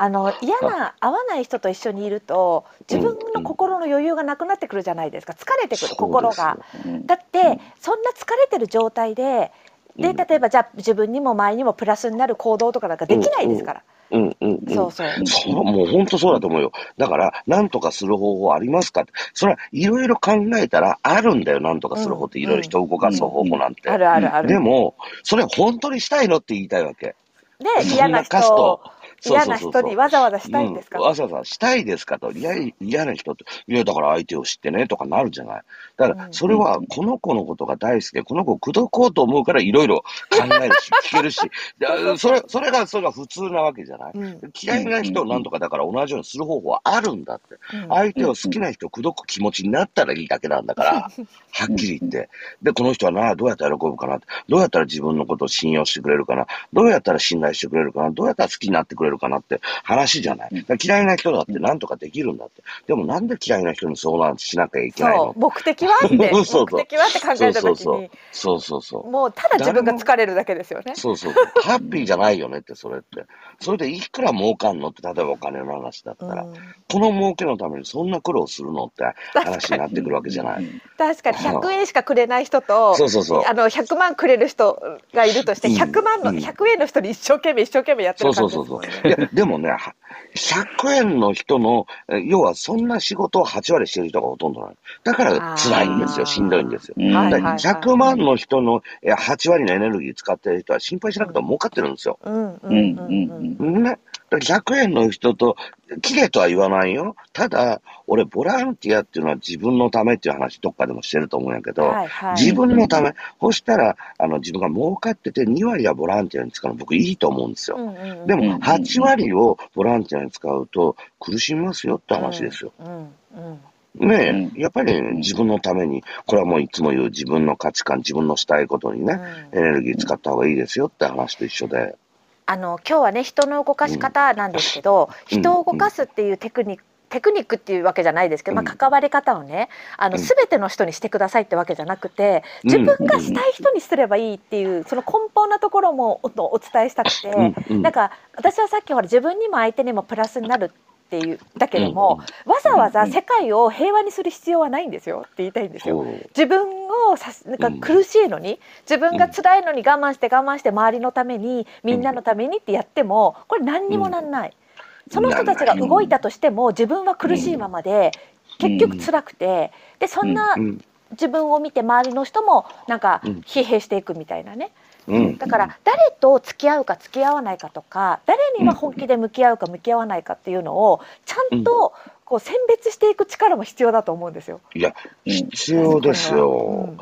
あの嫌な合わない人と一緒にいると自分の心の余裕がなくなってくるじゃないですか疲れてくる心が。うんだってそんな疲れてる状態ででうん例えばじゃあ自分にも前にもプラスになる行動とかなんかできないですから。うんうんうん。そうそう。そう、もう本当そうだと思うよ。だから、なんとかする方法ありますかって。それはいろいろ考えたらあるんだよ、なんとかする方法って。うんいろいろ人を動かす方法なんて。あるあるある。でも、それ本当にしたいのって言いたいわけ。で嫌な人嫌な人にわざわざしたいんですか、うん、わざわざしたいですかと。いや、嫌な人と。いや、だから相手を知ってねとかなるじゃない。だから、うんそれはこの子のことが大好きで、この子を口説こうと思うからいろいろ考えるし、聞けるし。でそれ、それが、それが普通なわけじゃない。うん嫌いな人をなんとかだから同じようにする方法はあるんだって。うん相手を好きな人を口説く気持ちになったらいいだけなんだから、はっきり言って。で、この人はな、どうやったら喜ぶかなってどうやったら自分のことを信用してくれるかなどうやったら信頼してくれるかなどうやったら好きになってくれるかなって話じゃない。嫌いな人だってなんとかできるんだって。でもなんで嫌いな人に相談しなきゃいけないの？目的はって そうそう目的はって考えた時そうそうにそうそうそう。もうただ自分が疲れるだけですよね。そうそう。ハッピーじゃないよねって、それって。それでいくら儲かんの？って、例えばお金の話だったら、うんこの儲けのためにそんな苦労するの？って話になってくるわけじゃない。確かに100円しかくれない人とそうそうそう。あの100万くれる人がいるとしてうん100万のうん100円の人に一生懸命一生懸命やってるそうそうそう。感じですもんね。いや、でもね、は100円の人の、え要はそんな仕事を8割してる人がほとんどなの。だから辛いんですよ、しんどいんですよ。うんはいだから100万の人のえ8割のエネルギー使ってる人は心配しなくても儲かってるんですよ。うんうんうんうんうんね。だから100円の人と、綺麗とは言わないよ。ただ、俺、ボランティアっていうのは自分のためっていう話、どっかでもしてると思うんやけど、はいはい自分のため、そしたら、あの、自分が儲かってて、2割はボランティアに使うの僕いいと思うんですよ。うんうんうんでも、うん8割をボランティアに使うと苦しみますよって話ですよ。うんうんねえ、うやっぱりね自分のために、これはもういつも言う自分の価値観、自分のしたいことにね、うんエネルギー使った方がいいですよって話と一緒で。あの今日はね人の動かし方なんですけど、うん。人を動かすっていうテクニックテクニックっていうわけじゃないですけど、まあ、関わり方をねあのうん。全ての人にしてくださいってわけじゃなくて自分がしたい人にすればいいっていうその根本なところもおお伝えしたくて、うん。うん。なんか私はさっきほら自分にも相手にもプラスになるっていうだけども、わざわざ世界を平和にする必要はないんですよって言いたいんですよ。自分をさすなんか苦しいのに、自分が辛いのに我慢して我慢して周りのためにみんなのためにってやってもこれ何にもなんない、その人たちが動いたとしても自分は苦しいままで結局辛くてでそんなうん。自分を見て周りの人もなんかうん。疲弊していくみたいなねうんだから誰と付き合うか付き合わないかとか誰には本気で向き合うか向き合わないかっていうのをちゃんとこう選別していく力も必要だと思うんですよ。いや、必要ですよ。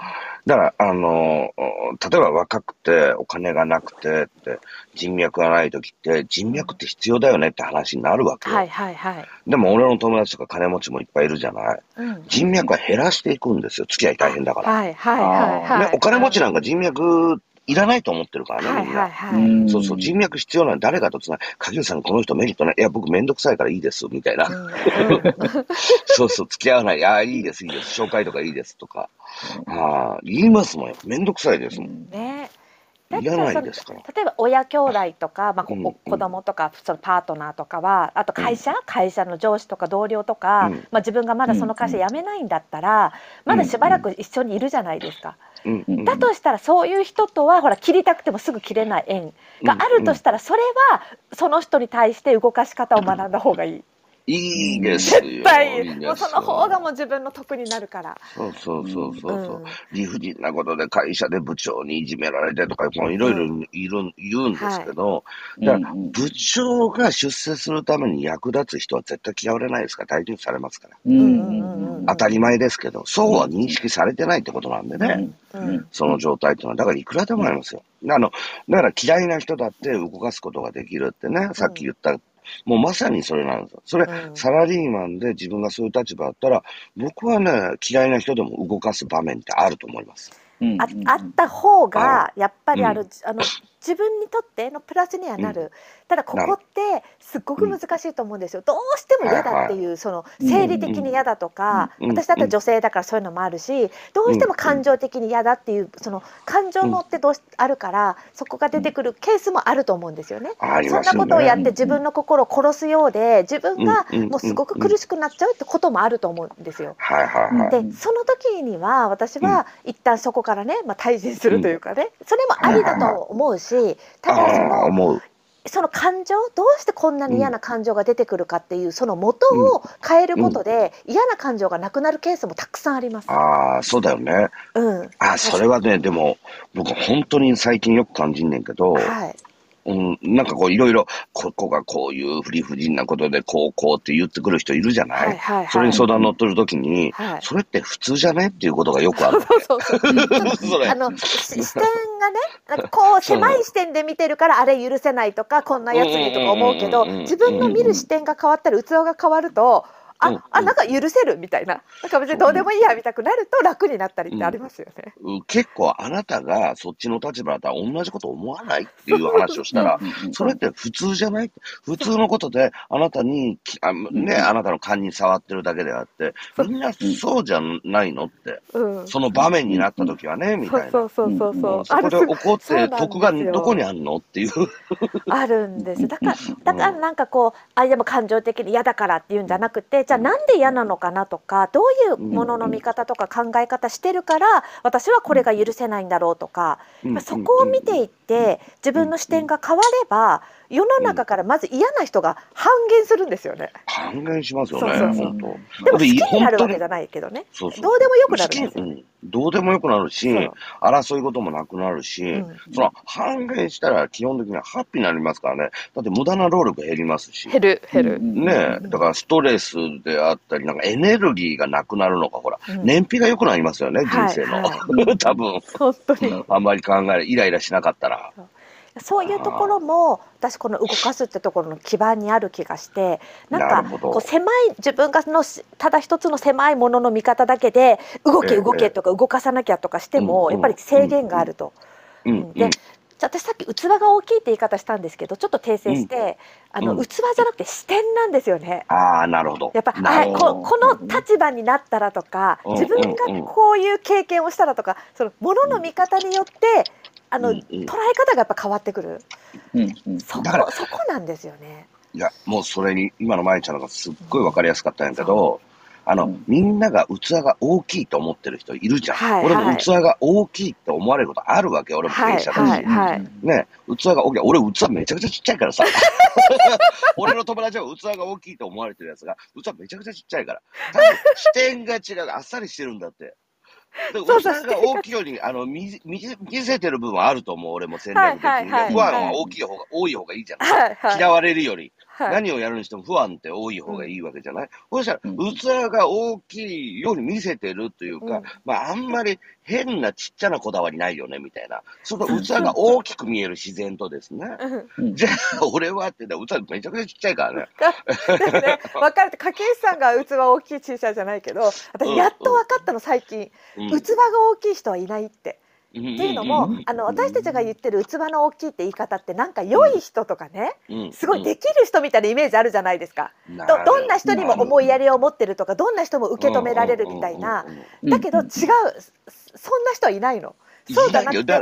だから、あの、例えば若くて、お金がなくてって、人脈がない時って、人脈って必要だよねって話になるわけよ。はいはいはい。でも俺の友達とか金持ちもいっぱいいるじゃない。うん人脈は減らしていくんですよ。付き合い大変だから。はいはいはいはい。ね、お金持ちなんか人脈いらないと思ってるからね、はいみんな。はいはい。そうそう、人脈必要なのに誰かとつな影内さんこの人メリットない。いや、僕めんどくさいからいいです、みたいな。そうそう、付き合わない。ああ、いいです、いいです。紹介とかいいです、とか。ああ、言いますもん。めんどくさいですもん。ねいらないですか？ら。例えば親兄弟とか、まあ、こうんうん子供とかそのパートナーとかはあと会社、会社の上司とか同僚とか、うんまあ、自分がまだその会社辞めないんだったら、まだしばらく一緒にいるじゃないですか。うん、うん。だとしたらそういう人とはほら切りたくてもすぐ切れない縁があるとしたらそれはその人に対して動かし方を学んだ方がいい。いいですよ。絶対もうその方がもう自分の得になるから。そうそうそうそうそう、うん理不尽なことで会社で部長にいじめられてとか、もういろいろいる言うんですけど、だから部長が出世するために役立つ人は絶対嫌われないですか？ら、大事にされますから。当たり前ですけど、そうは認識されてないってことなんでね。うんその状態っていうのは、だからいくらでもありますよ。あの、だから嫌いな人だって動かすことができるってね、さっき言ったもうまさにそれなんですよ。それ、うん。サラリーマンで自分がそういう立場だったら、僕はね、嫌いな人でも動かす場面ってあると思います。うん。ああった方がやっぱりあの、うあの自分にとってのプラスにはなる、ただここってすっごく難しいと思うんですよ、どうしても嫌だっていう、その生理的に嫌だとか、うん私だったら女性だからそういうのもあるしどうしても感情的に嫌だっていうその感情のってどうしあるからそこが出てくるケースもあると思うんですよね。ありそん。なことをやって自分の心を殺すようで自分がうんうんもうすごく苦しくなっちゃうってこともあると思うんですよ。はいはいはい。でその時には私は一旦そこからね、まあ、退陣するというかね、それもありだと思うしただその。その感情どうしてこんなに嫌な感情が出てくるかっていうその元を変えることで嫌な感情がなくなるケースもたくさんあります。ああ、そうだよね。うん、あそれはね、でも、僕本当に最近よく感じんねんけど、はい、うん、なんかこういろいろ、ここがこういう不理不尽なことでこうこうって言ってくる人いるじゃない、はいはいはいそれに相談乗ってる時に、はい。それって普通じゃね？っていうことがよくある。そうそうそう。あのし視点がねなんかこう狭い視点で見てるからあれ許せないとかこんなやつにとか思うけど自分の見る視点が変わったり器が変わるとうんうん。ああなんか許せるみたいな。なんか別にどうでもいいやみたくなると楽になったりってありますよね。うん結構あなたがそっちの立場だったら同じこと思わないっていう話をしたら、それって普通じゃない？普通のことで、あなたに、きあね、あなたの勘に触ってるだけであって、みんなそうじゃないのって、うん、その場面になった時はね、みたいな。そうそうそうそうそう。そこで怒って、得がどこにあんの？っていう。あるんです。だからだからなんかこうあでも感情的に嫌だからっていうんじゃなくてじゃあなんで嫌なのかなとかどういうものの見方とか考え方してるから私はこれが許せないんだろうとか、まあそこを見ていって自分の視点が変われば世の中からまず嫌な人が半減するんですよね。半減しますよね、そうそうそう本当。でも好きになるわけじゃない。けどね。そうそうどうでもよくなるんですよ。うんどうでもよくなるし争い事もなくなるし、うんその半減したら基本的にはハッピーになりますからね。だって無駄な労力減りますし。減る減る。ねえ、だからストレスであったり、なんかエネルギーがなくなるのか、ほら、うん燃費が良くなりますよね、人はい生の。は 多分、本当に。あんまり考え、イライラしなかったら。そういうところも私この動かすってところの基盤にある気がしてなんかこう狭い自分がのしただ一つの狭いものの見方だけで動けええ動けとか動かさなきゃとかしてもうんやっぱり制限があると。で私さっき器が大きいって言い方したんですけどちょっと訂正して、あのうん。器じゃなくて視点なんですよね。ああ、なるほど。やっぱここの立場になったらとかうん自分がこういう経験をしたらとかそのものの見方によってあのうんうん捉え方がやっぱ変わってくるうんうんそこだからそこなんですよね。いや、もうそれに、今の舞ちゃんのがすっごいわかりやすかったんやけど、あの、うんみんなが器が大きいと思ってる人いるじゃん。はい俺もはい器が大きいって思われることあるわけ、俺も経営者だし。はいはいね、器が大きい。俺、器めちゃくちゃちっちゃいからさ。俺の友達は器が大きいと思われてるやつが、器めちゃくちゃちっちゃいから。多分視点が違う。あっさりしてるんだって。で器そうそうが大きいように、あの、見、見せ見せてる部分はあると思う。俺も戦略的に。はいはいは大きい方が、多い方がいいじゃない。はいはい嫌われるより。はい。何をやるにしても不安って多い方がいいわけじゃない、そしたら、うん器が大きいように見せてるというか、うん。まあ、あんまり変なちっちゃなこだわりないよね、みたいな。その器が大きく見える自然とですね。うん。うんじゃあ、俺はってね、器めちゃくちゃちっちゃいからね。分 かる。って掛石さんが器大きい小さいじゃないけど私やっと分かったの最近。うん。器が大きい人はいないって。っっていうのもあの私たちが言ってる器の大きいって言い方ってなんか良い人とかねすごいできる人みたいなイメージあるじゃないですか。どどんな人にも思いやりを持ってるとかどんな人も受け止められるみたいな。だけど違うそそんな人はいないの。そうじゃなくてた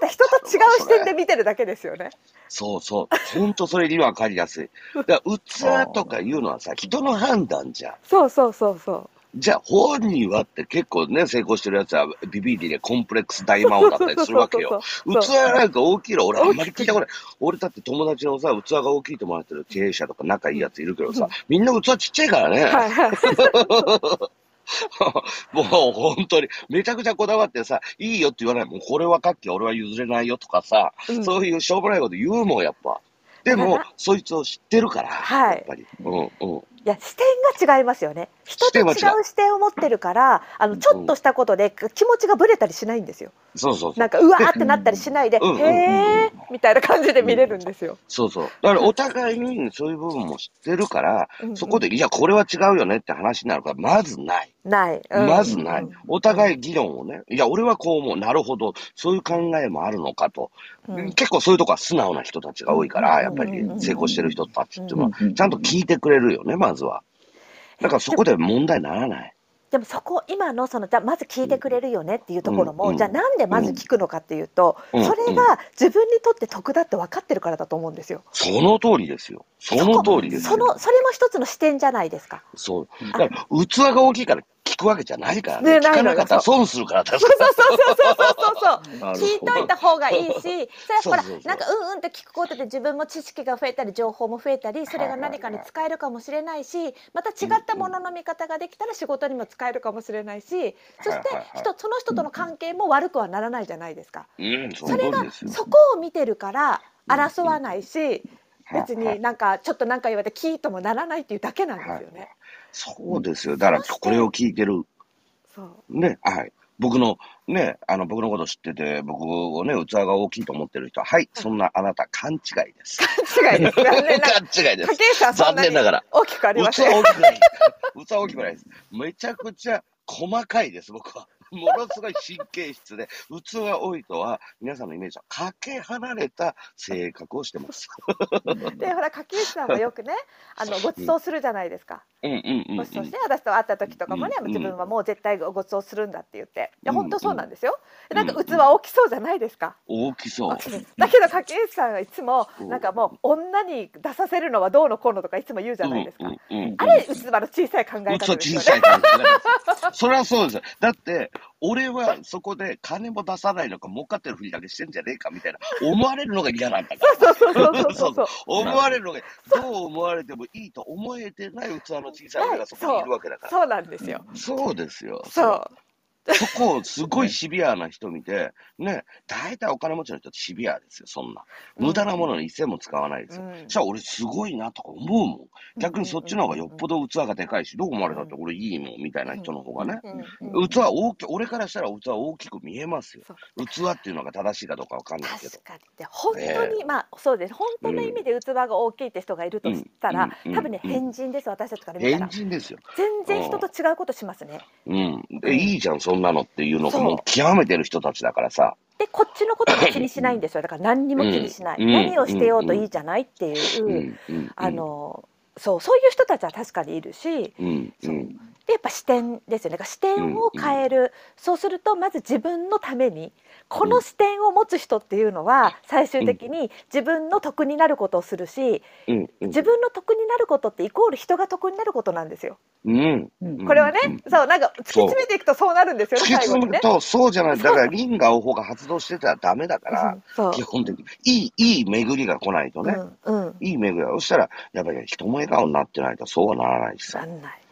だ人と違う視点で見てるだけですよね。そうそう。ほんとそれには分かりやすい。だ器とかいうのはさ、人の判断じゃん。そうそうそうそう。じゃあ本人はって結構ね、成功してるやつはビビリでコンプレックス大魔王だったりするわけよ。器なんか大きいの俺あんまり聞いたことない。俺だって友達のさ、器が大きいと思われてる経営者とか仲いいやついるけどさ、みんな器ちっちゃいからね。はいはい。もう本当に、めちゃくちゃこだわってさ、いいよって言わない。もうこれはかっけ俺は譲れないよとかさ、うんそういうしょうもないこと言うもん、やっぱ。でも、そいつを知ってるから、はいやっぱり。うんうん。いや視点が違いますよね。人と違う視点を持ってるから、あのちょっとしたことで気持ちがぶれたりしないんですよ。そうそうそう。なんかうわーってなったりしないで、うんうんへえみたいな感じで見れるんですよ。そうそう。だからお互いにそういう部分も知ってるから、うんうんそこで、いや、これは違うよねって話になるから、まずない。ない。うんまずないうん。お互い議論をね、いや、俺はこう思う。なるほど。そういう考えもあるのかと。うん結構そういうとこは素直な人たちが多いから、やっぱり成功してる人たちっていうのは、ちゃんと聞いてくれるよね、まずは。だからそこで問題にならない。でもそこ今のそのじゃあまず聞いてくれるよねっていうところも、うんじゃあなんでまず聞くのかっていうと、うんそれが自分にとって得だって分かってるからだと思うんですよ。その通りですよ。その通りですよ。そのそれも一つの視点じゃないですか。そう。だから、器が大きいから聞くわけじゃないからね。聞ねないのよかなかったら損するから、確そうそうそうそうそうそう。聞いといた方がいいし、それはほらなんかうんうんって聞くことで自分も知識が増えたり情報も増えたり、それが何かに使えるかもしれないし、また違ったものの見方ができたら仕事にも使えるかもしれないし、そして人その人との関係も悪くはならないじゃないですか。うん、そそれが。そこを見てるから争わないし、別になんかちょっとなんか言われてキーともならないっていうだけなんですよね。そうですよ。だから、これを聞いてる、そう。ね、はい。僕の、ね、あの、僕のこと知ってて、僕をね、器が大きいと思ってる人は、はい、そんなあなた、勘違いです。違いです。残念ながら勘違いです。残念ながら。大きくありま器せん。大きくない。器大きくないです。めちゃくちゃ細かいです、僕は。ものすごい神経質で、器多いとは、皆さんのイメージは、かけ離れた性格をしてます。でほら柿内さんもよくねあのご馳走するじゃないですか。うんうして私と会った時とかもね、うん自分はもう絶対ご馳走するんだって言っていやうん本当そうなんですよ。なんか器大きそうじゃないですか。大きそう だけど柿内さんはいつもうんなんかもう女に出させるのはどうのこうのとかいつも言うじゃないですか。あれ器の小さい考え器方ですよね。それはそうですよ。だって、俺はそこで金も出さないのか、儲かってるふりだけしてんじゃねえかみたいな、思われるのが嫌なんだから。そうそう。思われるのが、どう思われてもいいと思えてない器の小さい俺がそこにいるわけだから。そうなんですよ。そうですよ。そう。そこをすごいシビアな人見て、ね、大体お金持ちの人ってシビアですよ、そんな。無駄なものに一銭も使わないですよ。うん。じゃあ俺すごいなとか思うもん。逆にそっちの方がよっぽど器がでかいし、どう思われたって俺いいもん、みたいな人の方がね。器大き、俺からしたら器大きく見えますよ。器っていうのが正しいかどうかわかんないけど。確。かに。で本当に、まあそうです。本当の意味で器が大きいって人がいるとしたら、うん。多分ねうん。変人です私たちから見た変ら人ですよ。全然人と違うことしますね。うん。で、いいじゃん、そんなのっていうのがもう極めてる人たちだからさ。でこっちのことも気にしないんですよ だから何にも気にしない、うん何をしてようといいじゃないっていう、うん。うん。あ、のそうそういう人たちは確かにいるしうん。うん。でやっぱ視点ですよね視点を変える、そうするとまず自分のためにこの視点を持つ人っていうのは最終的に自分の得になることをするしうん。うん。自分の得になることってイコール人が得になることなんですよ。うん。これはね、うんそうなんか突き詰めていくとそうなるんですよね突き。詰めると、そうじゃない。だから、リンガオホが発動してたらダメだから う基本的に。いい、いい巡りが来ないとね。うんうんいい巡りが。そしたら、やっぱり人も笑顔になってないとそうはならないしさ。なんない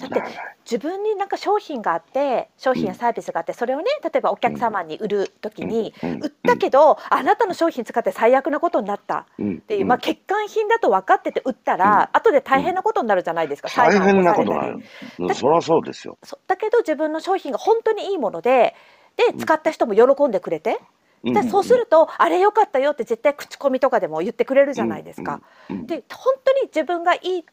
だって。自分になんか商品があって商品やサービスがあってそれをね例えばお客様に売る時にうん。売ったけどあなたの商品使って最悪なことになったうん。っていうまあ欠陥品だと分かってて売ったら後で大変なことになるじゃないですか大変なこと裁判をなる。うん。そりゃそうですよ。だけど自分の商品が本当にいいものでで使った人も喜んでくれてでん。そうするとあれ良かったよって絶対口コミとかでも言ってくれるじゃないですか。。で本当に自分がいい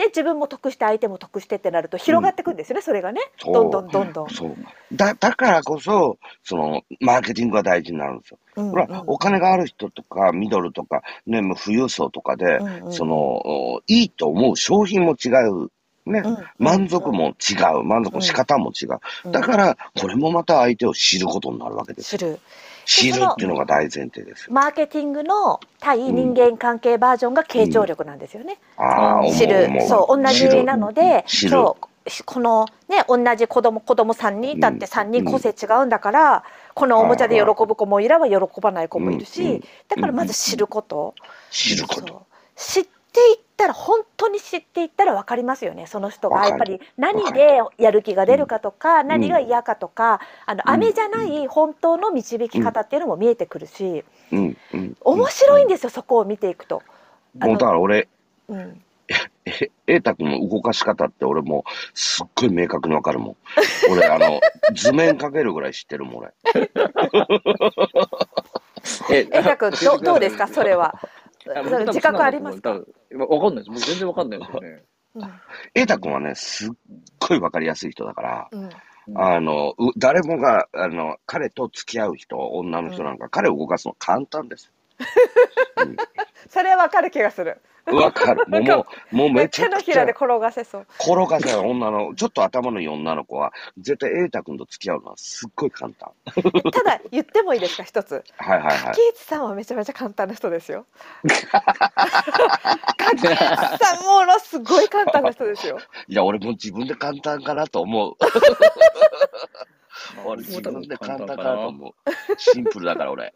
で自分も得して相手も得してってなると広がっていくんですよね、それがねどんどんどんどん。そう。だ、だからこそ、その、マーケティングが大事になるんですよ。うんほら、お金がある人とか、ミドルとか、ね、もう富裕層とかで、うんうんその、おいいと思う商品も違う。ね、うん満足も違う。満足の仕方も違う。うんだから、これもまた相手を知ることになるわけですよ。知る知るっていうのが大前提ですよ。マーケティングの対人間関係バージョンが傾聴力なんですよね。ああ、思う知る。そう同じなのでそうしこのね同じ子供子供3人いたって3人個性違うんだから、このおもちゃで喜ぶ子もいれば喜ばない子もいるし、うん。うん。だからまず知ること、知ること。知っていったら本当に知っていったら分かりますよねその人がやっぱり何でやる気が出るかとか、ん何が嫌かとかあのうん飴じゃない本当の導き方っていうのも見えてくるしうん、うん。面白いんですよそこを見ていくと。もうだから俺、うんえ、瑛太君の動かし方って俺もう、すっごい明確にわかるもん。俺、あの、図面かけるぐらい知ってるもん、俺。ええたくんどどうですかそれは。自覚ありますか。わかんないです。僕全然わかんないですよね。うん瑛太君はね、すっごいわかりやすい人だから、うんあの、う誰もが、あの、彼と付き合う人、女の人なんか、彼を動かすの簡単です。それはわかる気がする。わかる。もう、もう、めちゃくちゃ手のひらで、転がせそう。転がせ女の、ちょっと頭のいい女の子は、絶対瑛太君と付き合うのはすっごい簡単。ただ言ってもいいですか一つ。はいはいはい柿。内さんはめちゃめちゃ簡単な人ですよ。柿内さんものすごい簡単な人ですよ。いや、俺も自分で簡単かなと思う。俺自分で簡単かなと思う。シンプルだから俺。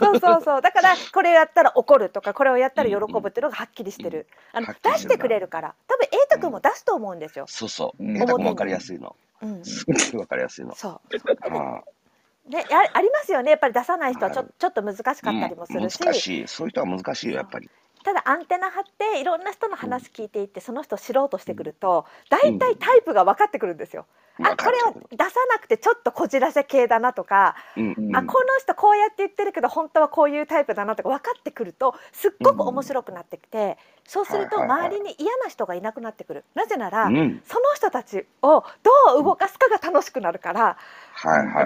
そうそうそう。だからこれやったら怒るとかこれをやったら喜ぶっていうのがはっきりしてる。あの出してくれるから。多分瑛太君も出すと思うんですよ。そうそう。うん瑛太君わかりやすいの。うん。すっごいわかりやすいの。そう。あね、あありますよねやっぱり出さない人はちょ,、はいちょっと難しかったりもするし、うん難しい。そういう人は難しいよ、やっぱり。ただアンテナ張っていろんな人の話聞いていってその人を知ろうとしてくると大体タイプが分かってくるんですよ。あこれを出さなくてちょっとこじらせ系だなとか、うんうんあこの人こうやって言ってるけど本当はこういうタイプだなとか分かってくるとすっごく面白くなってきて、そうすると周りに嫌な人がいなくなってくる。なぜなら、うん。その人たちをどう動かすかが楽しくなるから。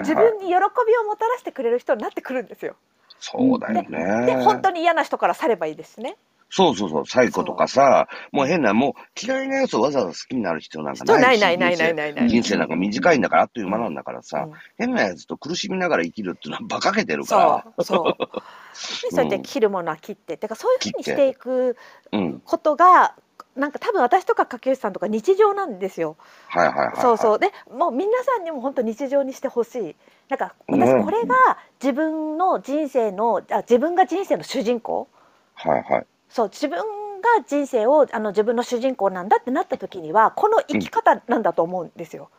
自分に喜びをもたらしてくれる人になってくるんですよ。そうだよね。で本当に嫌な人から去ればいいですね。そうそうそう、サイコとかさ、もう変な、もう嫌いなやつをわざわざ好きになる必要なんか人ないし。ないないないないない。人生なんか短いんだからあっという間なんだからさ、うん変なやつと苦しみながら生きるっていうのは馬鹿げてるかそうそう。でそうやって切るものは切って、てかそういうふうにしていく。ことがなんか多分私とか竹内さんとか日常なんですよ。はいはいはい、はい。そうそうでもう皆さんにも本当日常にしてほしい。なんかうん私これが自分の人生のあ自分が人生の主人公。はいはい。そう自分が人生をあの自分の主人公なんだってなった時にはこの生き方なんだと思うんですよ。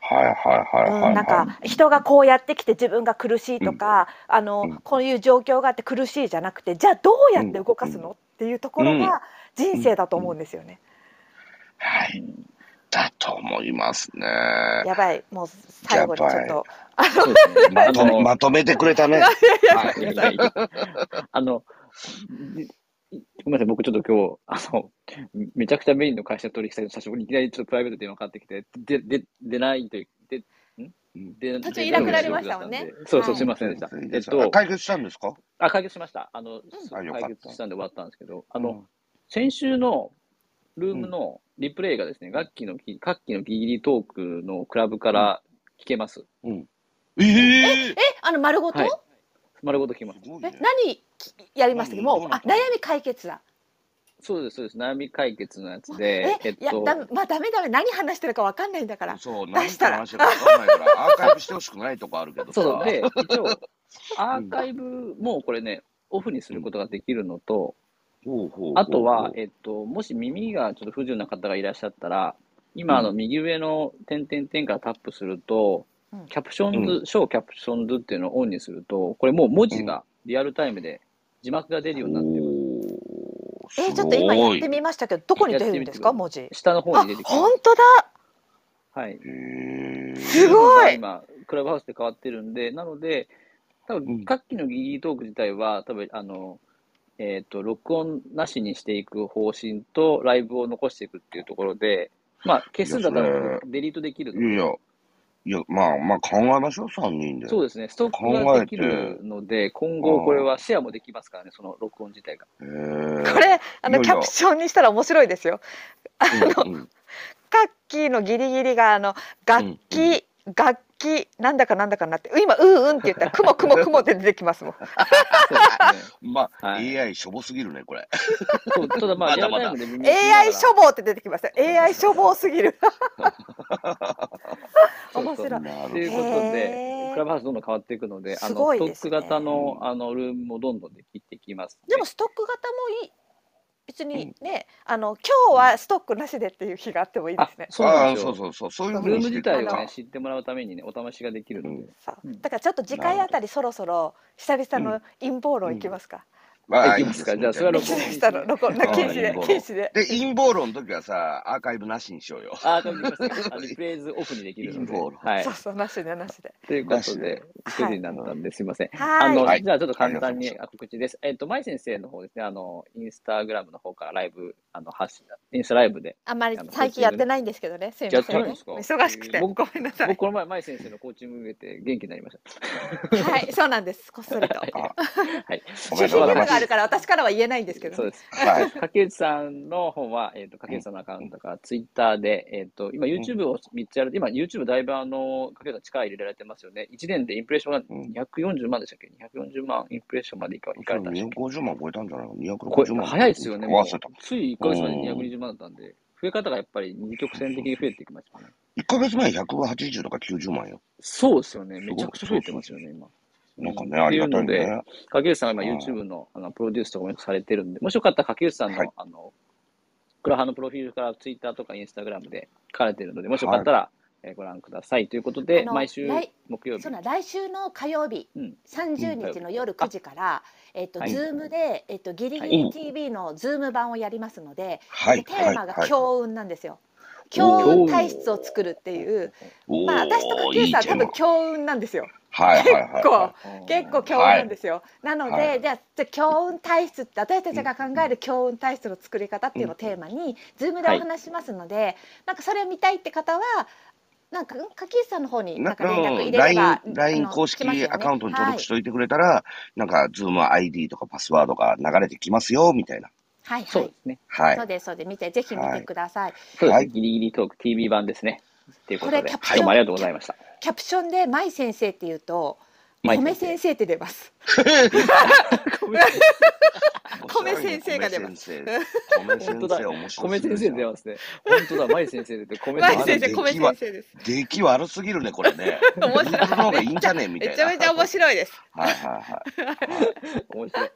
はいはいはいはい、はいうん、なんか人がこうやってきて自分が苦しいとか、あのうんこういう状況があって苦しいじゃなくてじゃあどうやって動かすの、っていうところが人生だと思うんですよね。はい。だと思いますね。やばいもう最後にちょっとそうですね。まとめあの まとめてくれたね。はいいやいやいやあの、ごめんなさい、僕ちょっと今日、あの、めちゃくちゃメインの会社取引先の社長にいきなりちょっとプライベートで電話かかってきて、で、で、出ないという、で、ん？で途中いなくなりましたもんね。そうそう、はい。すいませんでした。えっと、解決したんですか？あ、解決しました。あの、解決したんで終わったんですけど、あの、先週のルームのリプレイがですね、楽器のギ、楽器のギリギリトークのクラブから聞けます。えええあの丸ごと、はい丸ごと聞けます。ね。何やりましたっけもうあ悩み解決だ。そうです、そうです。悩み解決のやつで、えっいやと、だまあダメダメ何話してるかわかんないんだから。そう、出何したら話してるか分かんないから、アーカイブしてほしくないとこあるけどさ。そうで、一応、アーカイブもこれね、オフにすることができるのと、ほうほうほうほうあとは、えっと、もし耳がちょっと不自由な方がいらっしゃったら、今、あの、右上の点々点からタップするとうん、 captions、show captions っていうのをオンにすると、これもう文字がリアルタイムで字幕が出るようになってる。おーえちょっと今やってすみましたけどどこに出るんですかや文字？下の方あに出てきます。本当だ。はい。すごい今、クラブハウスで変わってるんで、なので、多うん分、各機のギリギリトーク自体は、多分、あの、えっ、と、録音なしにしていく方針と、ライブを残していくっていうところで、まあ、消すんだったらデリートできるといやいや、いや、まあまあ考えましょう、3人で。そうですね、ストックができるので、今後これはシェアもできますからね、その録音自体が。これあのキャプションにしたら面白いですよ。うんうん。カッキーのギリギリがあの楽器、うん。楽器なんだかなんだかなって今うんうんって言ったら雲雲 雲って出てきますもん。まあ、はい AI しょぼすぎるね、これ。そうただまあ、まだまだ AI 処方って出てきました。AI 処方すぎる。面白い。ということへでー、クラブハウスどんどん変わっていくので、あすのストック型のあのルームもどんどんできてきます、でもストック型もいい。別にね、あの今日はストックなしでっていう日があってもいいであすね。そうなんああ、ですよ。そうそうそう、そういうルーム自体をかね、知ってもらうためにね、お試しができるので。だからちょっと次回あたりそろそろ久々の陰謀論いきますか。まいきますかいいですねじゃあそれは録音したの録音禁止でうん禁止で。で、陰謀論の時はさ、アーカイブなしにしようよ。あ、これできますか。あリプレイズオフにできるので。陰謀論はいそう。そうなしでなしで。ということで、はい9時になったんですいません。はいあの、はいじゃあちょっと簡単に告知です。えっと、舞先生の方ですね、あの、インスタグラムの方からライブ、あの、発信、インスタライブで、あんまり最近やってないんですけどね。すいませんねやってないんですか？忙しくて。ご僕めんなさい僕、。この前、舞先生のコーチング受けて元気になりました。はい、そうなんです。こっそりと。はい。おめでとうございますがあるから私からは言えないんですけどね。そうです。はい。竹内さんの方は、えっ、と、竹内さんのアカウントからツイッターで、えっ、と、今 YouTube を3つやる、今 YouTube だいぶあの、竹内さん力入れられてますよね。1年でインプレッションがうん240万でしたっけ ?240 万インプレッションまでいかいかれたんでしたっけ？250万超えたんじゃないのこ ?260 れ万。早いですよね。つい1ヶ月まで220万だったんで、増え方がやっぱり二曲線的に増えていきましたね。1ヶ月前180とか90万よ。そうですよね。めちゃくちゃ増えてますよね、今。なんかね、ありがたいね。竹内さんが今うん YouTube のあのプロデュースとかもよくされてるんで、もしよかったら竹内さんの、はいあの、クラハのプロフィールから Twitter とか Instagram で書かれてるので、もしよかったら、えーご覧ください。ということで、毎週来木曜日そう。な来週の火曜日、うん30日の夜9時から、えっと、はいズームで、えっと、ギリギはリ TV のズーム版をやりますので、はい。テーマがはい強運なんですよ。お強ー運体質を作るっていう、まあ、私とかケイさん多分強運なんですよ。はいはいはい。結構。結構強運なんですよ。なので、はい。じゃあじゃあ強運体質って私たちが考える強運体質の作り方っていうのをテーマに、ズームでお話ししますので、なんかそれを見たいって方はなんかうん柿内さんの方になんか連絡入れれば、LINE、公式アカウントに登録しといてくれたら、なんか、 Zoom ID とかパスワードが流れてきますよ、みたいな。はいはいそうですね。はいそう。ですそうです見てぜひ見てください。そうですね。はいギリギリトーク TV 版ですね。ということで、これキャプションどうもありがとうございました。キャプションで舞先生っていうと米先生って出ます。米先生が出ます米先生。米先本当だ生面白い。米先生出ますね。本当だ、舞先生出て、米舞先生米先生です。出来悪すぎるね、これね。面白い僕の方がいいんじゃねみたいな。めちゃめちゃ面白いです。はいはいはい。面白い。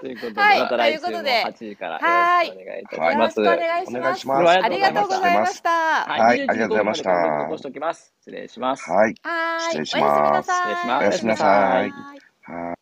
ということで、はいまた来週もということで8時からはいよろしくお願いいたしはいます。よろしくお願いします。ありがとうございました。ははい21ありがとうございました残しておきます。失礼します。はい。ーい。失礼しおやすみなますさい。失礼しますおやすみなさいはい。